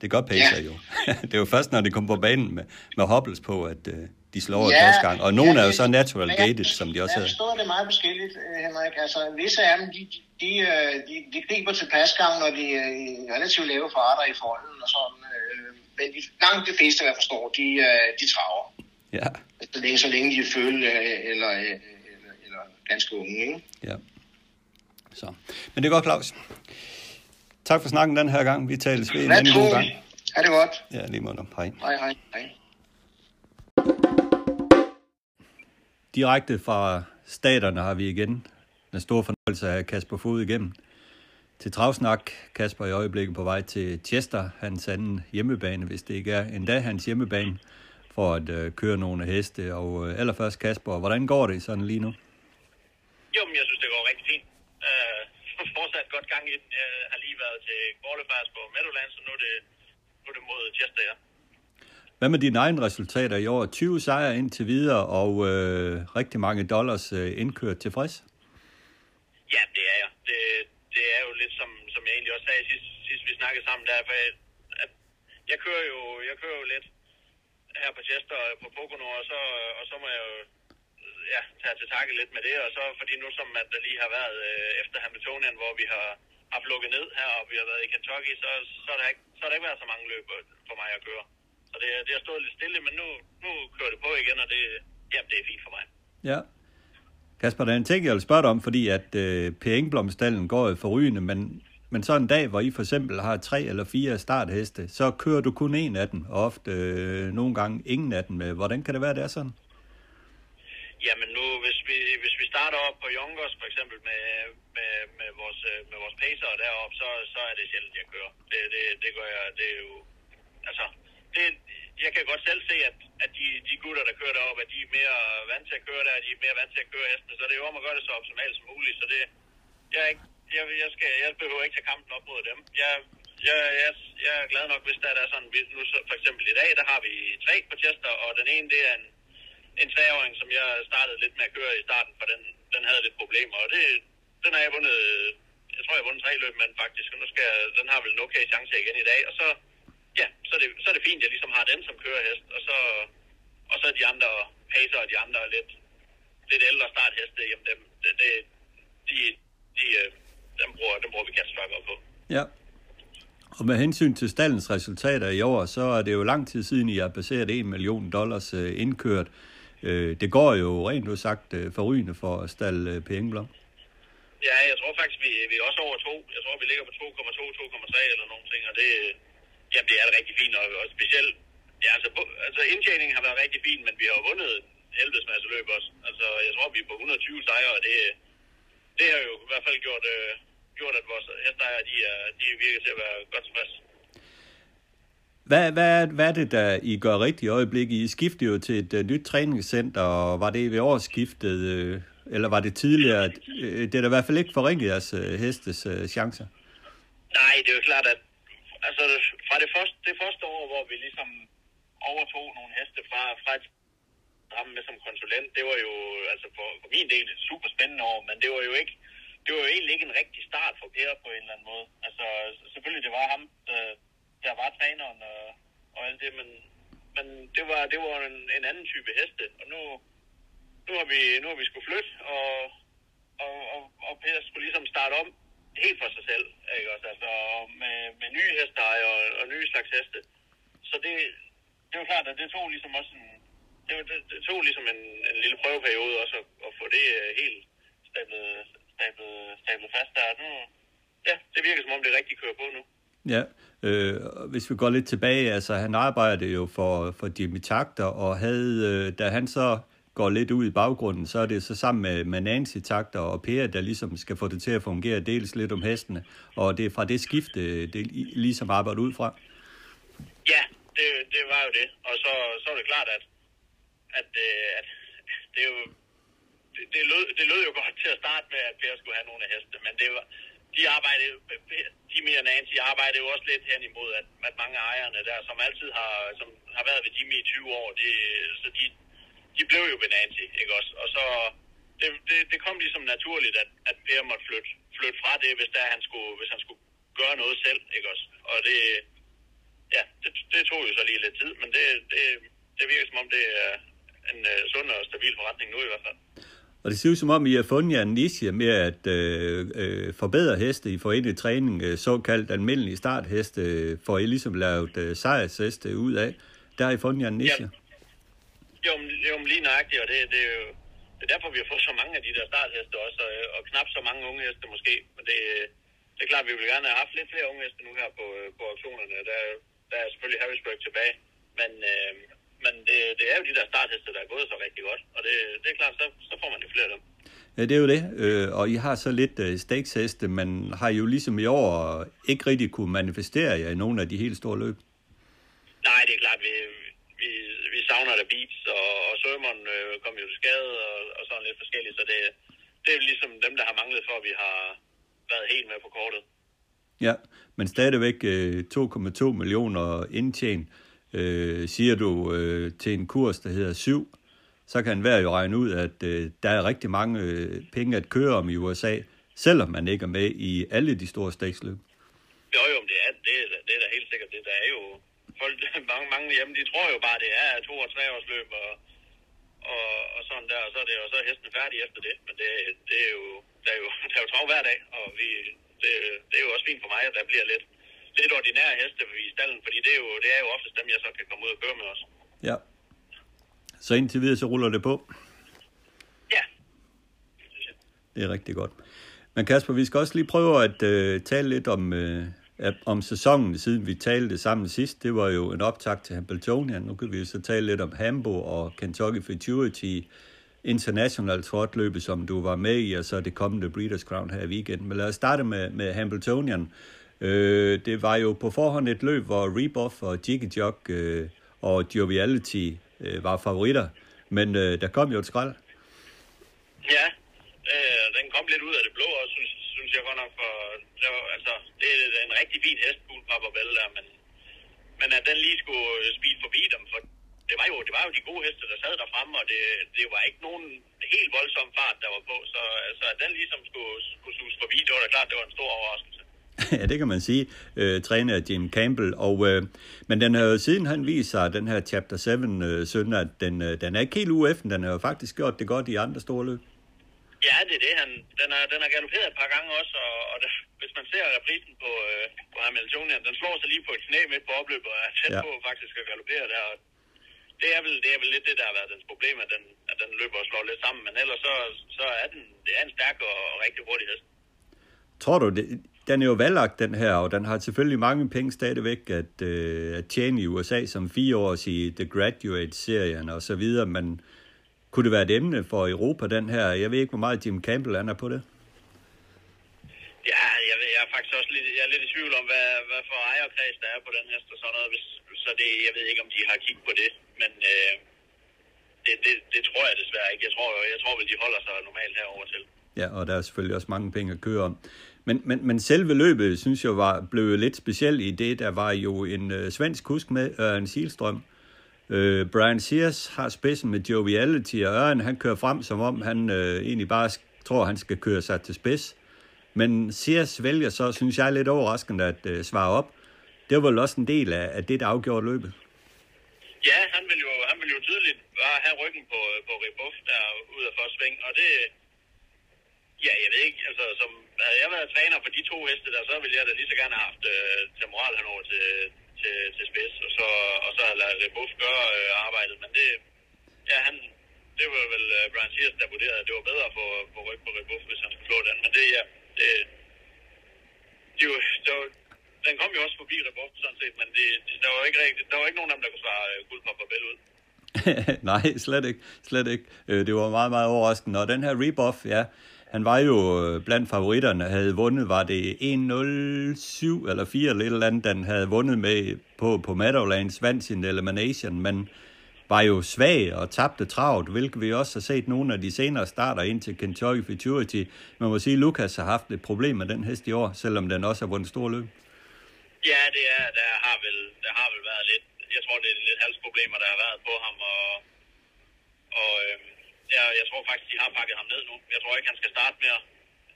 B: Det gør Pacer ja. jo. det er jo først, når de kommer på banen med, med hobbles på, at uh, de slår ja, første gang. Og nogle ja, er jo så natural ja, gated, som de også
C: er. Jeg forstår det meget forskelligt, øh, Henrik. Altså, visse af dem, de, de, øh, de, de griber til pasgang, når de er relativt lave farter i folden og sådan. Men de, langt de fleste, jeg forstår, de, de traver.
B: Ja.
C: Så længe, så længe de føler, eller ganske unge.
B: Ja. Så. Men det er godt, Claus. Tak for snakken den her gang. Vi tales ved en anden god gang.
C: Er det godt?
B: Ja, lige måde.
C: Hej. Hej, hej, hej.
B: Direkte fra staterne har vi igen den store fornøjelse af Kasper Fod igennem. Til Travsnak, Kasper i øjeblikket på vej til Chester, hans anden hjemmebane, hvis det ikke er endda hans hjemmebane, for at øh, køre nogle heste. Og øh, allerførst Kasper, hvordan går det sådan lige nu?
D: Jo, men jeg synes, det går rigtig fint. Uh, fortsat godt gang i den. Jeg har lige været til Quarterfires på Meadowlands, og nu er det, nu er det mod Chester, ja.
B: Hvad med dine egne resultater i år? 20 sejre indtil videre, og øh, rigtig mange dollars øh, indkørt tilfreds?
D: Ja, det er jeg. Det, det er jo lidt som, som jeg egentlig også sagde sidst, sidst vi snakkede sammen, der, for jeg, at jeg kører jo, jeg kører jo lidt her på Chester på Pocono, og så, og så må jeg jo ja, tage til takke lidt med det, og så fordi nu som at der lige har været øh, efter Hamiltonien, hvor vi har haft lukket ned her, og vi har været i Kentucky, så, så, er der ikke, så er der ikke været så mange løb for mig at køre. Så det, det har stået lidt stille, men nu, nu kører det på igen, og det, jamen, det er fint for mig.
B: Ja. Kasper, der er en ting, jeg vil spørge dig om, fordi at øh, P. Engblomstallen går for forrygende, men, men så en dag, hvor I for eksempel har tre eller fire startheste, så kører du kun en af dem, og ofte øh, nogle gange ingen af dem. Hvordan kan det være, det er sådan?
D: Jamen nu, hvis vi, hvis vi starter op på Youngers for eksempel med, med, med, vores, øh, med vores pacer derop, så, så er det sjældent, jeg kører. Det, det, det gør jeg, det er jo, altså, det, jeg kan godt selv se, at, at de, de gutter, der kører deroppe, at de er mere vant til at køre der, de er mere vant til at køre hesten, så det er jo om at gøre det så optimalt som muligt, så det, jeg, er ikke, jeg, jeg, skal, jeg behøver ikke tage kampen op mod dem. Jeg, jeg, jeg, jeg er glad nok, hvis der er sådan, nu for eksempel i dag, der har vi tre på Chester, og den ene, det er en, en treåring, som jeg startede lidt med at køre i starten, for den, den havde lidt problemer, og det, den har jeg vundet, øh, jeg tror, jeg har vundet tre løb med den faktisk, og nu skal jeg, den har vel en okay chance igen i dag, og så, ja, så er det, så er det fint, at jeg ligesom har den som kørehest, og så, og så de andre pacer og de andre lidt, lidt ældre startheste, jamen dem, det, det, de, de, øh, dem, den bruger, dem bruger vi katsværker på.
B: Ja. Og med hensyn til stallens resultater i år, så er det jo lang tid siden, I har baseret 1 million dollars øh, indkørt. Øh, øh, det går jo rent udsagt sagt øh, forrygende for Stal øh, Pengeblom.
D: Ja, jeg tror faktisk, vi, vi er også over 2. Jeg tror, vi ligger på 2,2, 2,3 eller nogle ting, og det, jamen, det er det rigtig fint, og, og specielt, ja, altså, altså indtjeningen har været rigtig fin, men vi har vundet helvedes masse løb også. Altså, jeg tror, vi er på 120 sejre, og det, det har jo i hvert fald gjort, øh, gjort at vores hestejere, de, er, de virker til at være godt tilfredse.
B: Hvad, hvad, hvad er det, der I gør rigtigt i øjeblikket? I skifter jo til et uh, nyt træningscenter, og var det ved årsskiftet, uh, eller var det tidligere? Uh, det er da i hvert fald ikke forringet jeres uh, hestes uh, chancer.
D: Nej, det er jo klart, at altså, fra det første, det første år, hvor vi ligesom overtog nogle heste fra, fra et ham med som konsulent, det var jo altså for, for min del et super spændende år, men det var jo ikke det var jo egentlig ikke en rigtig start for Per på en eller anden måde. Altså selvfølgelig det var ham, der, der var træneren og, og alt det, men, men det var det var en, en anden type heste, og nu nu har vi nu har vi skulle flytte og og, og, og Per skulle ligesom starte om helt for sig selv, ikke også? Altså med, med nye hestejer og, og nye slags heste. Så det, det var klart, at det tog ligesom også en, det, det, det tog ligesom en, en lille prøveperiode også at, at få det øh, helt stablet, stablet, stablet fast der. Nu, ja, det virker som om det rigtig kører på nu.
B: Ja, øh, hvis vi går lidt tilbage, altså han arbejdede jo for, for Jimmy Takter, og havde, øh, da han så går lidt ud i baggrunden, så er det så sammen med, med Nancy Takter og Per, der ligesom skal få det til at fungere, dels lidt om hestene, og det er fra det skifte, det ligesom arbejder ud fra.
D: Ja, det, det var jo det, og så, så er det klart, at at, øh, at det er jo det, det, lød, det lød jo godt til at starte med, at Per skulle have nogle af hestene, men det var, de arbejdede, Jimmy og Nancy arbejder jo også lidt hen imod, at, at mange af ejerne der, som altid har, som har været ved Jimmy i 20 år, det, så de, de blev jo ved Nancy, ikke også? Og så, det, det, det kom ligesom naturligt, at, at Per måtte flytte, flytte fra det, hvis, der, han skulle, hvis han skulle gøre noget selv, ikke også? Og det, ja, det, det tog jo så lige lidt tid, men det, det, det virker som om, det er, en uh, sund og stabil forretning nu i hvert fald.
B: Og det ser ud som om, I har fundet en niche med at øh, øh, forbedre heste. I forenet træning øh, såkaldt almindelige startheste, får I ligesom lavet øh, sejrsheste ud af. Der har I fundet en niche. Ja.
D: Jo, jo, lige nøjagtigt, og det, det, er jo det er derfor, vi har fået så mange af de der startheste også, og, og knap så mange unge heste måske. Men det, det er klart, at vi vil gerne have haft lidt flere unge heste nu her på, øh, på auktionerne. Der, der er selvfølgelig Harrisburg tilbage, men, øh, men det, det er jo de der startheste, der er gået så rigtig godt, og det, det er klart, så, så får man jo flere af dem.
B: Ja, det er jo det, øh, og I har så lidt øh, stakesheste, men har jo ligesom i år ikke rigtig kunne manifestere jer i nogle af de helt store løb.
D: Nej, det er klart, vi, vi, vi savner der Beats, og, og Sørmon øh, kom jo til skade, og, og sådan lidt forskelligt, så det, det er ligesom dem, der har manglet for, at vi har været helt med på kortet.
B: Ja, men stadigvæk øh, 2,2 millioner indtjent øh, Øh, siger du øh, til en kurs, der hedder 7, så kan enhver jo regne ud, at øh, der er rigtig mange øh, penge at køre om i USA, selvom man ikke er med i alle de store staksløb.
D: Jo, jo, det er, det, er, det er da helt sikkert. Det der er jo folk, mange, mange hjemme, de tror jo bare, det er to- og tre års og, og, og sådan der, og så er det jo så er hesten færdig efter det. Men det, det er jo, der er jo, der er jo trav hver dag, og vi, det, det er jo også fint for mig, at der bliver lidt, lidt ordinære heste i stallen, fordi det er, jo, det er jo oftest dem, jeg så kan komme ud og køre med også.
B: Ja. Så indtil videre, så ruller det på?
D: Ja.
B: Det er rigtig godt. Men Kasper, vi skal også lige prøve at uh, tale lidt om, uh, om sæsonen, siden vi talte sammen sidst. Det var jo en optag til Hamiltonian. Nu kan vi så tale lidt om Hambo og Kentucky Futurity International Trot som du var med i, og så det kommende Breeders' Crown her i weekenden. Men lad os starte med, med Hamiltonian. Øh, det var jo på forhånd et løb, hvor Rebuff og Jiggy Jog øh, og Joviality øh, var favoritter, men øh, der kom jo et skrald.
D: Ja, øh, den kom lidt ud af det blå, og synes, synes jeg godt nok, for det, var, altså, det er en rigtig fin hest, Papa Bell der, men, men at den lige skulle øh, spille forbi dem, for det var jo, det var jo de gode heste, der sad der fremme, og det, det var ikke nogen helt voldsom fart, der var på, så altså, at den ligesom skulle, skulle sus forbi, det var da klart, det var en stor overraskelse.
B: ja, det kan man sige, øh, træner Jim Campbell. Og, øh, men den har jo siden han viser den her Chapter 7 øh, søndag, at den, øh, den er ikke helt UF'en, den har jo faktisk gjort det godt i andre store løb.
D: Ja, det er det. Han, den, er, den er galopperet et par gange også, og, og det, hvis man ser reprisen på, øh, på Hamiltonian, den slår sig lige på et knæ midt på opløbet, og er tæt
B: ja.
D: på faktisk at galoppere der. Og det er, vel, det er vel lidt det, der har været dens problem, at den, at den løber og slår lidt sammen. Men ellers så, så er den, det er en stærk og, og rigtig hurtig hest.
B: Tror du, det, den er jo valglagt, den her, og den har selvfølgelig mange penge stadigvæk at, øh, at tjene i USA som fire års i The Graduate-serien og så videre, men kunne det være et emne for Europa, den her? Jeg ved ikke, hvor meget Jim Campbell han er på det.
D: Ja, jeg, ved, jeg er faktisk også lidt, jeg er lidt i tvivl om, hvad, hvad for ejerkreds der er på den hest og sådan noget. Hvis, så det, jeg ved ikke, om de har kigget på det, men øh, det, det, det, tror jeg desværre ikke. Jeg tror, jeg tror vel, de holder sig normalt herover til.
B: Ja, og der er selvfølgelig også mange penge at køre om. Men, men, men selve løbet, synes jeg, var, blevet lidt specielt i det. Der var jo en øh, svensk kusk med, Ørn Silstrøm. Øh, Brian Sears har spidsen med Joviality, og Ørn han kører frem, som om han øh, egentlig bare tror, han skal køre sig til spids. Men Sears vælger så, synes jeg, lidt overraskende at øh, svare op. Det var vel også en del af, af det, der afgjorde løbet.
D: Ja, han vil jo, han vil jo tydeligt bare have ryggen på, på Rebuff der ud af forsving, og det, ja, jeg ved ikke, altså, som, havde jeg været træner for de to heste der, så ville jeg da lige så gerne have haft øh, til moral henover til, til, til spids, og så, og så lade Rebuff gøre øh, arbejdet, men det, ja, han, det var vel øh, Brian Sears, der vurderede, at det var bedre for, for ryg på Rebuff, hvis han skulle slå den, men det, ja, det, det, var, det var, den kom jo også forbi Rebuff, sådan set, men det, det, der, var ikke rigtigt, der var ikke nogen af dem, der kunne svare øh, guld på Babel ud.
B: Nej, slet ikke. Slet ikke. Øh, det var meget, meget overraskende. Og den her rebuff, ja, han var jo øh, blandt favoritterne, havde vundet, var det 1-0-7 eller 4 eller et eller andet, den havde vundet med på, på Meadowlands, vandt sin elimination, men var jo svag og tabte travlt, hvilket vi også har set nogle af de senere starter ind til Kentucky Futurity. Man må sige, at Lukas har haft et problem med den hest i år, selvom den også har vundet stor løb.
D: Ja, det er, der har vel, der har vel været lidt, jeg tror, det er lidt halsproblemer, der har været på ham, og, og øhm, jeg, jeg tror faktisk, de har pakket ham ned nu. Jeg tror ikke, han skal starte mere,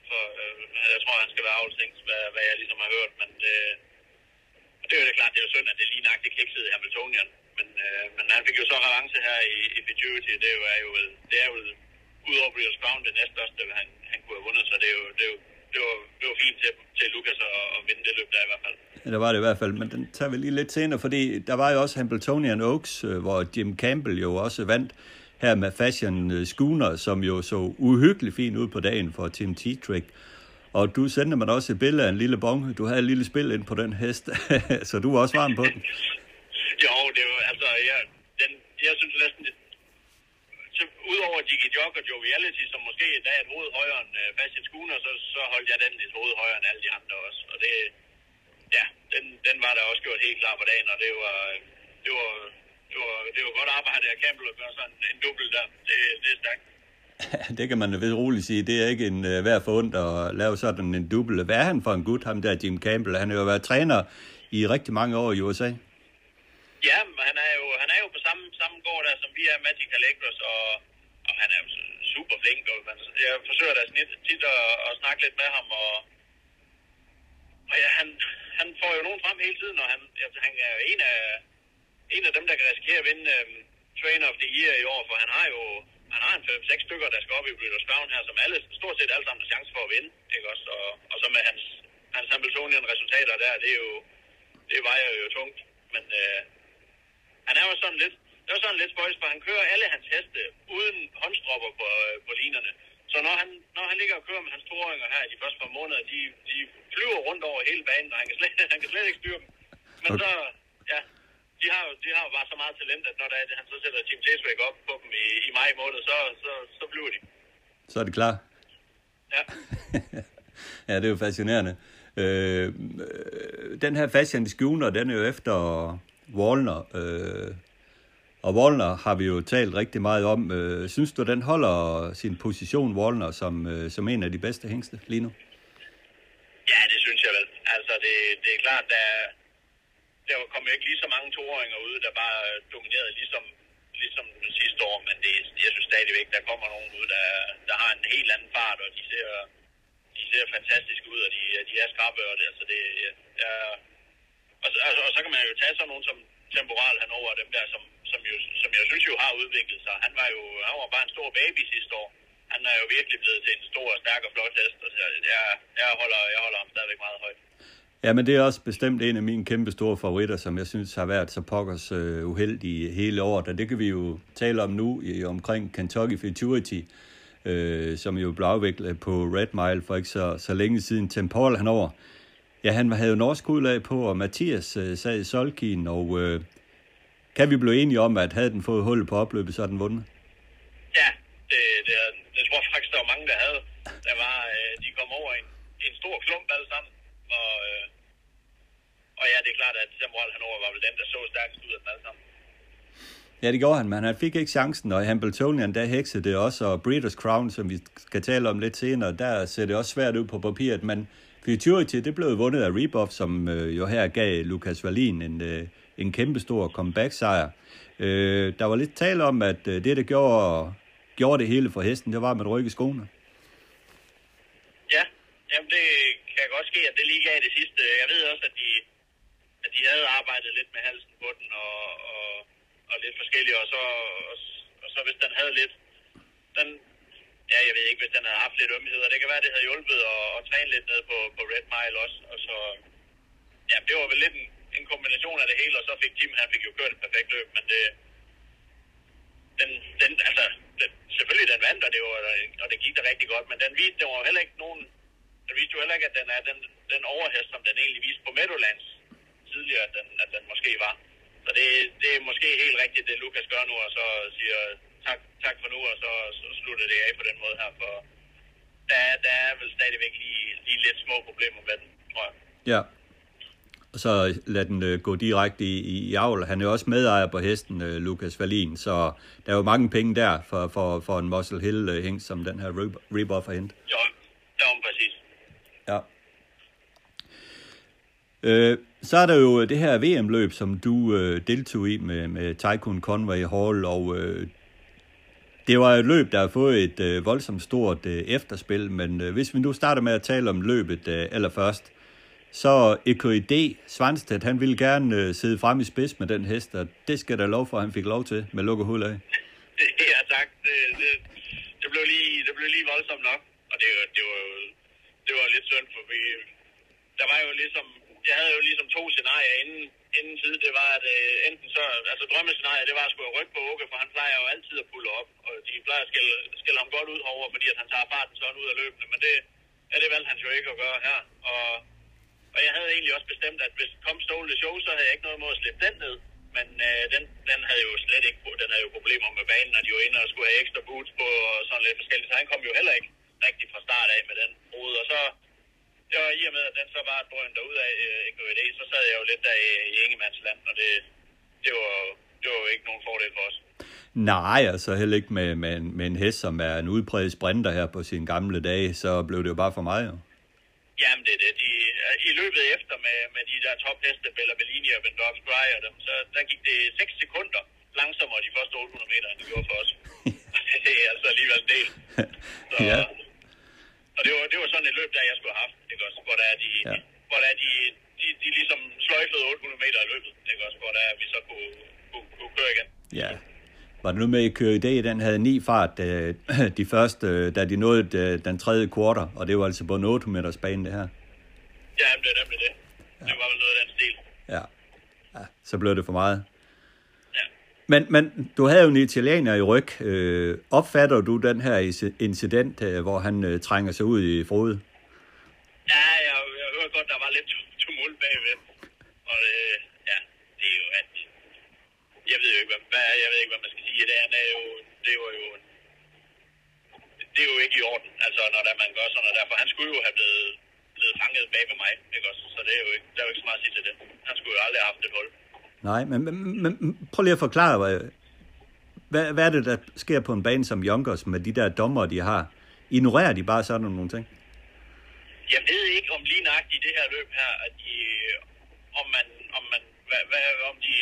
D: for øh, jeg tror, han skal være afstængt, hvad, hvad jeg ligesom har hørt, men øh, det er jo det klart, det er jo synd, at det lige nok det kiksede Hamiltonian, men, øh, men han fik jo så revanche her i, i Futurity, det er jo, er jo, det er jo udover Breeders' Crown det næststørste, han, han kunne have vundet, så det er jo, det er jo, det var, det var fint til, til Lukas at, at vinde det løb der i hvert fald.
B: Ja, der var det i hvert fald, men den tager vi lige lidt senere, fordi der var jo også Hamiltonian Oaks, øh, hvor Jim Campbell jo også vandt her med Fashion øh, Schooner, som jo så uhyggeligt fint ud på dagen for Tim T-Trick. Og du sendte mig også et billede af en lille bong. Du havde et lille spil ind på den hest, så du var også varm på den.
D: Jo, det var, altså, jeg, den, jeg synes næsten, det, så, udover Digi Jog og Joviality, som måske endda er et hoved højere end uh, Fashion Schooner, så, så holdt jeg den et hoved højere end alle de andre også. Og det, ja, den, den var der også gjort helt klar på dagen, og det var, øh, det var, det var, det var godt arbejde af Campbell at gøre sådan en, en dubbel der. Det, det er stærkt.
B: Det kan man ved roligt sige. Det er ikke en uh, værd for ondt at lave sådan en dubbel. Hvad er han for en gut, ham der Jim Campbell? Han har jo været træner i rigtig mange år i USA.
D: Ja, men han er jo, han er jo på samme, samme gård der, som vi er, Magic Allegros, og, og han er jo super flink. Og man, jeg forsøger da snit, tit at, at, snakke lidt med ham, og, og ja, han, han får jo nogen frem hele tiden, og han, ja, han er en af, en af dem, der kan risikere at vinde um, Trainer of the Year i år, for han har jo han har en 5-6 stykker, der skal op i Crown her, som alle, stort set alle sammen har chance for at vinde, ikke også? Og, og så med hans, hans Hamiltonian resultater der, det er jo, det vejer jo tungt, men øh, han er jo sådan lidt, det er sådan lidt spøjs, for han kører alle hans heste uden håndstropper på, øh, på linerne. Så når han, når han ligger og kører med hans toåringer her i de første par måneder, de, de flyver rundt over hele banen, og han kan slet, han kan slet ikke styre dem. Men
B: Okay.
D: så, ja, de har, jo, de har jo bare så meget talent, at når der, er- han så sætter Team Teswick op på dem i, i maj måned, så, så, så flyver de.
B: Så er det klar.
D: Ja.
B: ja, det er jo fascinerende. Øh, den her Fashion Schooner, den er jo efter Wallner. Øh, og Wallner har vi jo talt rigtig meget om. Øh, synes du, den holder sin position, Wallner, som, øh, som en af de bedste hængste lige nu?
D: Ja, det synes jeg vel. Altså, det, det er klart, der, der kommer ikke lige så mange toåringer ud, der bare øh, dominerede ligesom, ligesom sidste år, men det, jeg synes stadigvæk, der kommer nogen ud, der, der har en helt anden fart, og de ser, de ser fantastiske ud, og de, de er skarpe, og det, altså det, ja, og, så, altså, og så kan man jo tage sådan nogen som Temporal Hanover, dem der, som, som, jo, som jeg synes jo har udviklet sig. Han var jo han var bare en stor baby sidste år. Han er jo virkelig blevet til en stor, stærk og flot hest, og så jeg, jeg, holder, jeg holder ham stadigvæk meget højt.
B: Ja, men det er også bestemt en af mine kæmpe store favoritter, som jeg synes har været så pokkers øh, uheldig hele året. Og det kan vi jo tale om nu i, omkring Kentucky Futurity, øh, som jo blev afviklet på Red Mile for ikke så, så længe siden. Tim Paul han over. Ja, han havde jo norsk udlag på, og Mathias øh, sad i Solkien, og øh, kan vi blive enige om, at havde den fået hul på opløbet, så den vundet?
D: Ja, det, det, det tror jeg faktisk, der var mange, der havde. Der var, øh, de kom over en, en stor klump alle sammen, og, øh, og ja, det er klart, at Sam Wall, han over var vel den, der så stærkest ud af dem alle sammen.
B: Ja, det gjorde han, men han fik ikke chancen, og Hambletonian, der heksede det også, og Breeders' Crown, som vi skal tale om lidt senere, der ser det også svært ud på papiret, men Futurity, det blev vundet af Rebuff, som øh, jo her gav Lukas Wallin en, øh, en kæmpestor comeback-sejr. Øh, der var lidt tale om, at øh, det, der gjorde, gjorde det hele for hesten, det var med rykke skoene.
D: Ja, jamen det kan godt ske, at det lige gav det sidste. Jeg ved også, at de, at de havde arbejdet lidt med halsen på den og, og, og lidt forskellige, og så, og, og så hvis den havde lidt, den, ja, jeg ved ikke, hvis den havde haft lidt ømhed, og det kan være, det havde hjulpet at, at træne lidt ned på, på Red Mile også, og så, ja, det var vel lidt en, en kombination af det hele, og så fik Tim, han fik jo kørt et perfekt løb, men det, den, den, altså, den, selvfølgelig den vandt, og det, var, og det gik da rigtig godt, men den viste, det var heller ikke nogen den viste jo heller ikke, at den er den, den overhest, som den egentlig viste på Meadowlands tidligere, at den, at den måske var. Så det, det er måske helt rigtigt, det Lukas gør nu, og så siger tak, tak for nu, og så, så slutter det af på den måde her, for der, der er vel stadigvæk lige, lige lidt små problemer med den, tror jeg.
B: Ja, og så lad den øh, gå direkte i, i, i avl. Han er jo også medejer på hesten, øh, Lukas Valin, så der er jo mange penge der for, for, for en Muscle Hill-hæng, øh, som den her Rebuff har hentet.
D: Jo, det er præcis.
B: Ja. Øh, så er der jo øh, det her VM-løb, som du øh, deltog i med, med Tycoon Conway Hall, og øh, det var et løb, der har fået et øh, voldsomt stort øh, efterspil, men øh, hvis vi nu starter med at tale om løbet øh, allerførst, så EKID Svanstedt, han ville gerne øh, sidde frem i spids med den hest, og det skal der lov for, at han fik lov til med lukket hul af.
D: Ja, tak. Det, det, det, blev lige, det blev lige voldsomt nok, og det, det var jo det var lidt synd, for vi, der var jo ligesom, jeg havde jo ligesom to scenarier inden, inden tid. Det var, at øh, enten så, altså drømmescenariet, det var at skulle rykke på Åke, for han plejer jo altid at pulle op, og de plejer at skælde, skælde ham godt ud over, fordi at han tager farten sådan ud af løbende, men det, ja, det valgte han jo ikke at gøre her. Og, og jeg havde egentlig også bestemt, at hvis kom Stole Show, så havde jeg ikke noget mod at slippe den ned. Men øh, den, den havde jo slet ikke, den havde jo problemer med banen, når de var inde og skulle have ekstra boots på og sådan lidt forskelligt. Så han kom jo heller ikke rigtig fra start af med den rode. Og så, var i og med, at den så var drøn derud af øh, så sad jeg jo lidt der i, i Ingemandsland, og det, det, var, det var jo ikke nogen fordel for os.
B: Nej, altså heller ikke med, med, en, med en hest, som er en udbredt sprinter her på sine gamle dage, så blev det jo bare for mig jo.
D: Jamen det er det. De, I løbet efter med, med de der topheste, Bella Bellini og Vendorf Dry og dem, så der gik det 6 sekunder langsommere de første 800 meter, end det gjorde for os. det er altså alligevel en del. Så, ja. Og det var, det var sådan et løb, der jeg skulle have haft, ikke også? Hvor der er de, ja. hvor der er de, de, de ligesom sløjfede 800 meter i løbet, ikke også? Hvor der er, vi så kunne, kunne, kunne køre igen.
B: Ja. Var det nu med, at køre i dag, den havde ni fart øh, de første, øh, da de nåede øh, den tredje kvarter, og det var altså på en 8 meters bane, det her.
D: Ja, det er nemlig det. Ja. Det var vel noget af den stil.
B: Ja. ja, så blev det for meget. Men, men du havde jo en italiener i ryg. Øh, opfatter du den her incident, øh, hvor han øh, trænger sig ud i frode?
D: Ja, jeg, jeg hørte godt, der var lidt tumult bagved. Og øh, ja, det er jo at... Jeg ved jo ikke, hvad, jeg ved ikke, hvad man skal sige. Det er, jo, det var jo... Det er jo ikke i orden, altså når der, man gør sådan noget der. For han skulle jo have blevet, blevet fanget bag ved mig, ikke også? Så det er jo ikke, der er jo ikke så meget at sige til det. Han skulle jo aldrig have haft et hul.
B: Nej, men, men, men prøv lige at forklare, hvad, hvad, hvad er det, der sker på en bane som Yonkers med de der dommer, de har? Ignorerer de bare sådan nogle ting?
D: Jeg ved ikke, om lige nøjagtigt i det her løb her, at de, om man, om man, hvad, hvad, om de,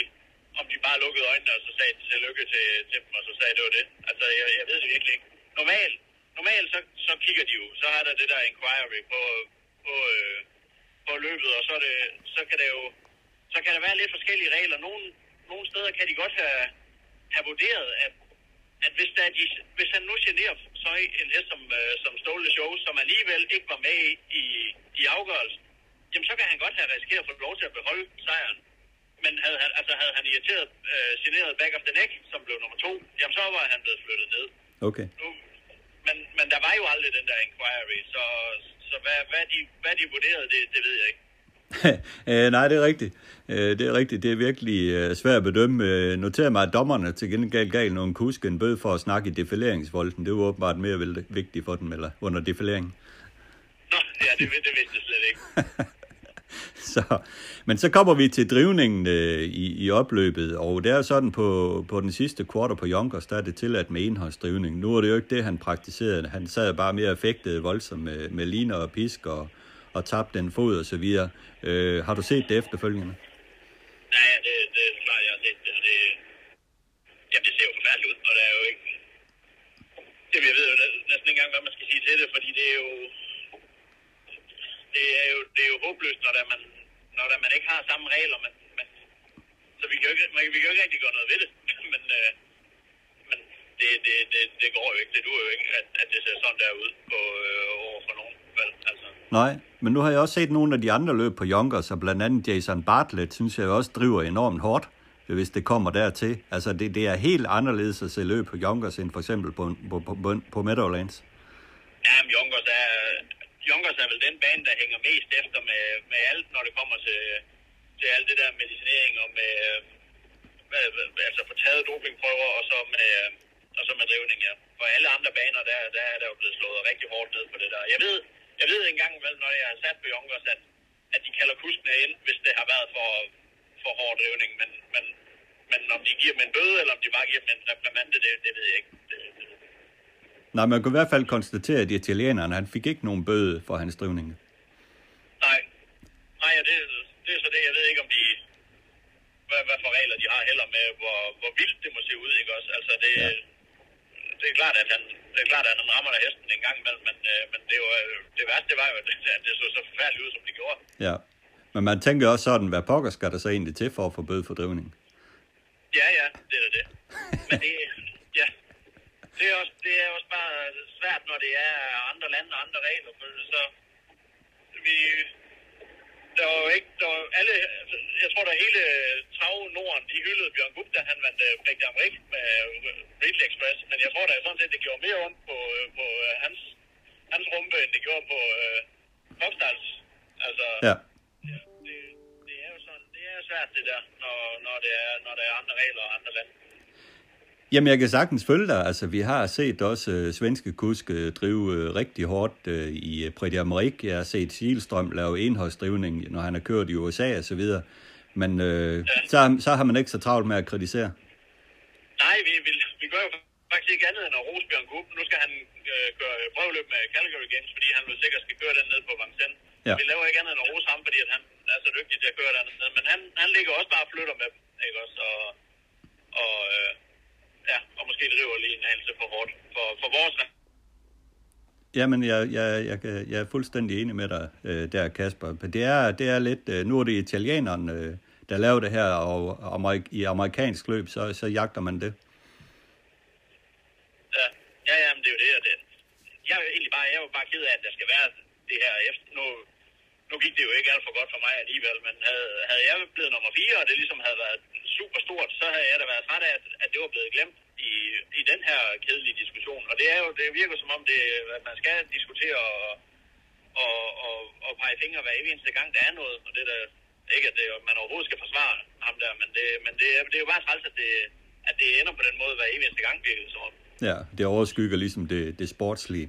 D: om de bare lukkede øjnene, og så sagde tillykke til, til dem, og så sagde det var det. Altså, jeg, jeg ved det virkelig ikke. Normalt, normalt så, så kigger de jo, så har der det der inquiry på, på, øh, på løbet, og så, er det, så kan det jo, så kan der være lidt forskellige regler. Nogle, nogle steder kan de godt have, have vurderet, at, at hvis, der de, hvis han nu generer tøj en hest som, øh, som Ståle Show, som alligevel ikke var med i, i, i afgørelsen, jamen så kan han godt have risikeret at få lov til at beholde sejren. Men havde han, altså havde han irriteret, øh, generet back of the neck, som blev nummer to, jamen så var han blevet flyttet ned.
B: Okay.
D: Nu, men, men der var jo aldrig den der inquiry, så, så hvad, hvad, de, hvad de vurderede, det, det ved jeg ikke.
B: øh, nej, det er rigtigt. Øh, det er rigtigt. Det er virkelig øh, svært at bedømme. Øh, noterer mig, at dommerne til gengæld gav nogle kusk en bøde for at snakke i defileringsvolden. Det var åbenbart mere vigtigt for dem, eller under defileringen.
D: Nå, ja, det, det vidste jeg slet ikke.
B: så, men så kommer vi til drivningen øh, i, i opløbet, og det er sådan på, på den sidste quarter på Junkers, der er det tilladt med enhåndsdrivning. Nu er det jo ikke det, han praktiserede. Han sad bare mere effektet voldsomt med, med liner og pisk og, og tabte den fod og så videre. Øh, har du set det efterfølgende?
D: Nej, det, det er klart, jeg har set det. det jamen, det ser jo forfærdeligt ud, og det er jo ikke... Jamen, jeg ved jo næsten ikke engang, hvad man skal sige til det, fordi det er jo... Det er jo, det er jo håbløst, når der man, når der man ikke har samme regler, men, men så vi kan, jo ikke, man, vi kan jo ikke rigtig gøre noget ved det. men, øh, det, det, det, det går jo ikke. Det duer jo ikke, at, at det ser sådan der ud på, øh, over for nogen. Vel, altså.
B: Nej, men nu har jeg også set nogle af de andre løb på Junkers, og blandt andet Jason Bartlett, synes jeg også driver enormt hårdt, hvis det kommer dertil. Altså, det, det er helt anderledes at se løb på Junkers, end for eksempel på, på, på, på Meadowlands.
D: Ja, men Junkers er, Junkers er vel den bane, der hænger mest efter med, med alt, når det kommer til, til alt det der medicinering og med, med altså få taget dopingprøver og så med, og så med drivning, ja. For alle andre baner, der, der er der jo blevet slået rigtig hårdt ned på det der. Jeg ved, jeg ved engang, vel, når jeg har sat på Junkers, at, at de kalder kuskene ind, hvis det har været for, for hård drivning. Men, men, men om de giver dem en bøde, eller om de bare giver dem en reprimande, det, det ved jeg ikke. Det, det,
B: Nej, man kan i hvert fald konstatere, at italienerne, han fik ikke nogen bøde for hans drivning.
D: Nej. Nej, ja, det, det er så det. Jeg ved ikke, om de... Hvad, hvad for regler de har heller med, hvor, hvor vildt det må se ud, ikke også? Altså, det, ja. Det er klart, at han, det er klart, at han rammer der hesten en gang imellem, men, øh, men det, var, det værste, det var jo, at det så så forfærdeligt ud, som det gjorde.
B: Ja, men man tænker også sådan, hvad pokker skal der så egentlig til for at få bøde for drivning?
D: Ja, ja, det er det. Men det, ja, det er, også, det er også bare svært, når det er andre lande og andre regler, så vi, der var ikke, der var alle, jeg tror, der hele Trav Norden, de hyldede Bjørn Gupta, han vandt uh, Brik Damrik med Ridley Express, men jeg tror da sådan set, det gjorde mere ondt på, på hans, hans rumpe, end det gjorde på uh, Popstars. Altså,
B: ja
D: det, det, er jo sådan, det er svært det der, når, når, det er, når der er andre regler og andre lande.
B: Jamen, jeg kan sagtens følge dig. Altså, vi har set også uh, svenske kuske drive uh, rigtig hårdt uh, i Prix d'Amérique. Jeg har set Silstrøm lave enholdsdrivning, når han har kørt i USA og så videre. Men uh, ja. så, så har man ikke så travlt med at kritisere.
D: Nej, vi, vi, vi gør jo faktisk ikke andet end at rose Bjørn Kup. Nu skal han øh, gøre prøveløb med Calgary Games, fordi han vil sikkert skal køre den ned på Vincennes. Ja. Vi laver ikke andet end at rose ham, fordi at han er så dygtig til at køre den ned. Men han, han ligger også bare og flytter med dem, ikke også? Og, og øh, ja, og måske driver lige en anelse for hårdt for, for vores
B: Jamen, jeg, jeg, jeg, jeg er fuldstændig enig med dig øh, der, Kasper. Det er, det er lidt, øh, nu er det italienerne, øh, der laver det her, og amerik- i amerikansk løb, så, så jagter man det.
D: Ja, ja, men det er jo det, og det. Jeg er jo egentlig bare, jeg er jo bare ked af, at der skal være det her efter. Nu, nu gik det jo ikke alt for godt for mig alligevel, men havde, havde jeg blevet nummer 4, og det ligesom havde været super stort, så havde jeg da været træt af, at, at det var blevet glemt i, i den her kedelige diskussion. Og det er jo, det virker som om, det, at man skal diskutere og, og, og, og pege fingre hver eneste gang, der er noget. Og det der, ikke at det, man overhovedet skal forsvare ham der, men det, men det, det er jo bare træls, at det, at det ender på den måde hver eneste gang, virker det som om.
B: Ja, det overskygger ligesom det, det sportslige.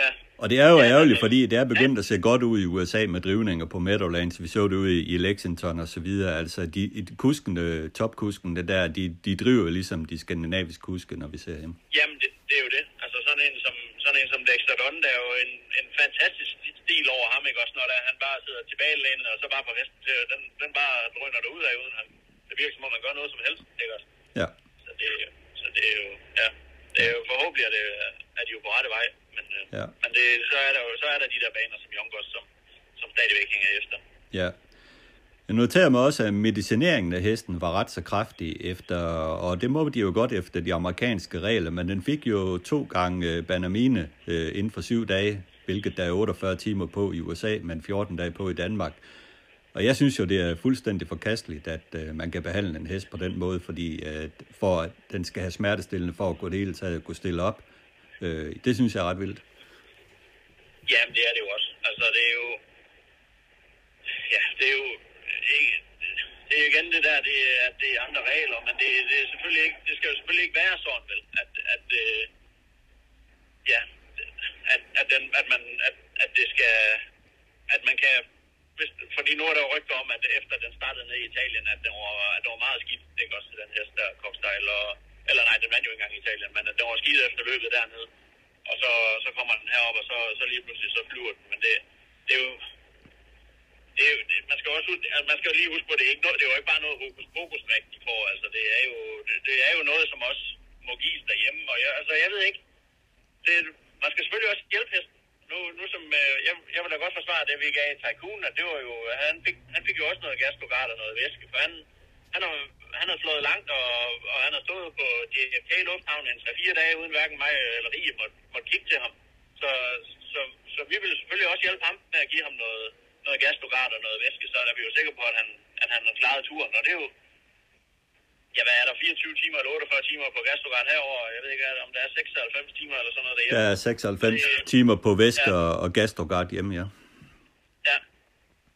D: Ja.
B: Og det er jo ja, ærgerligt, fordi det er begyndt ja. at se godt ud i USA med drivninger på Meadowlands. Vi så det ud i, i Lexington og så videre. Altså, de, kuskene, topkusken, det der, de, de driver ligesom de skandinaviske kuske, når vi ser dem.
D: Jamen, det, det er jo det. Altså, sådan en som, sådan en som Dexter Dunn, der er jo en, en fantastisk stil over ham, ikke også, når der, han bare sidder tilbage lænet, og så bare får hesten til, den, den bare drøner der ud af, uden han, det virker som om, man gør noget som helst, ikke også?
B: Ja.
D: Så det, så det er jo, ja, det er jo forhåbentlig, at, det, at de er jo på rette vej. Men,
B: ja.
D: men det, så, er der jo, så er der de der baner som Youngos, som, som stadigvæk hænger efter.
B: Ja. Jeg noterer mig også, at medicineringen af hesten var ret så kraftig efter, og det må de jo godt efter de amerikanske regler, men den fik jo to gange øh, banamine øh, inden for syv dage, hvilket der er 48 timer på i USA, men 14 dage på i Danmark. Og jeg synes jo, det er fuldstændig forkasteligt, at øh, man kan behandle en hest på den måde, fordi øh, for at den skal have smertestillende for at gå det hele taget kunne stille op. Øh, det synes jeg er ret vildt.
D: Jamen, det er det jo også. Altså, det er jo... Ja, det er jo... Ikke, det er jo igen det der, det er, at det er andre regler, men det, det, er selvfølgelig ikke, det skal jo selvfølgelig ikke være sådan, vel? At, at, øh, ja, at, at, den, at, man, at, at det skal... At man kan hvis, fordi nu er der jo rygter om, at efter den startede ned i Italien, at det var, at det var meget skidt, ikke også den hest der, Cockstyle, og, eller nej, den vandt jo ikke engang i Italien, men den var skidt efter løbet dernede. Og så, så kommer den herop, og så, så lige pludselig så flyver den. Men det, det er jo, det er jo, det, man skal også altså man skal jo lige huske på, det er, ikke noget, det er jo ikke bare noget hokus pokus de får. Altså, det er jo, det, det, er jo noget, som også må gives derhjemme. Og jeg, altså, jeg ved ikke, det, man skal selvfølgelig også hjælpe hesten nu, nu som, øh, jeg, jeg vil da godt forsvare det, vi gav Tycoon, at det var jo, han fik, han fik jo også noget gastrogard og noget væske, for han, han har, han har flået langt, og, og han har stået på JFK Lufthavn en 3-4 dage, uden hverken mig eller Rie måtte, måtte kigge til ham. Så, så, så vi vil selvfølgelig også hjælpe ham med at give ham noget, noget gastrogard og noget væske, så er vi jo sikre på, at han, at han har klaret turen, og det er jo, ja, hvad er der, 24 timer eller 48 timer på Gastrogard herover. Jeg ved ikke, om der er 96 timer eller sådan noget derhjemme.
B: Der er 96 det, timer på væske ja. og Gastrogard hjemme, ja.
D: Ja,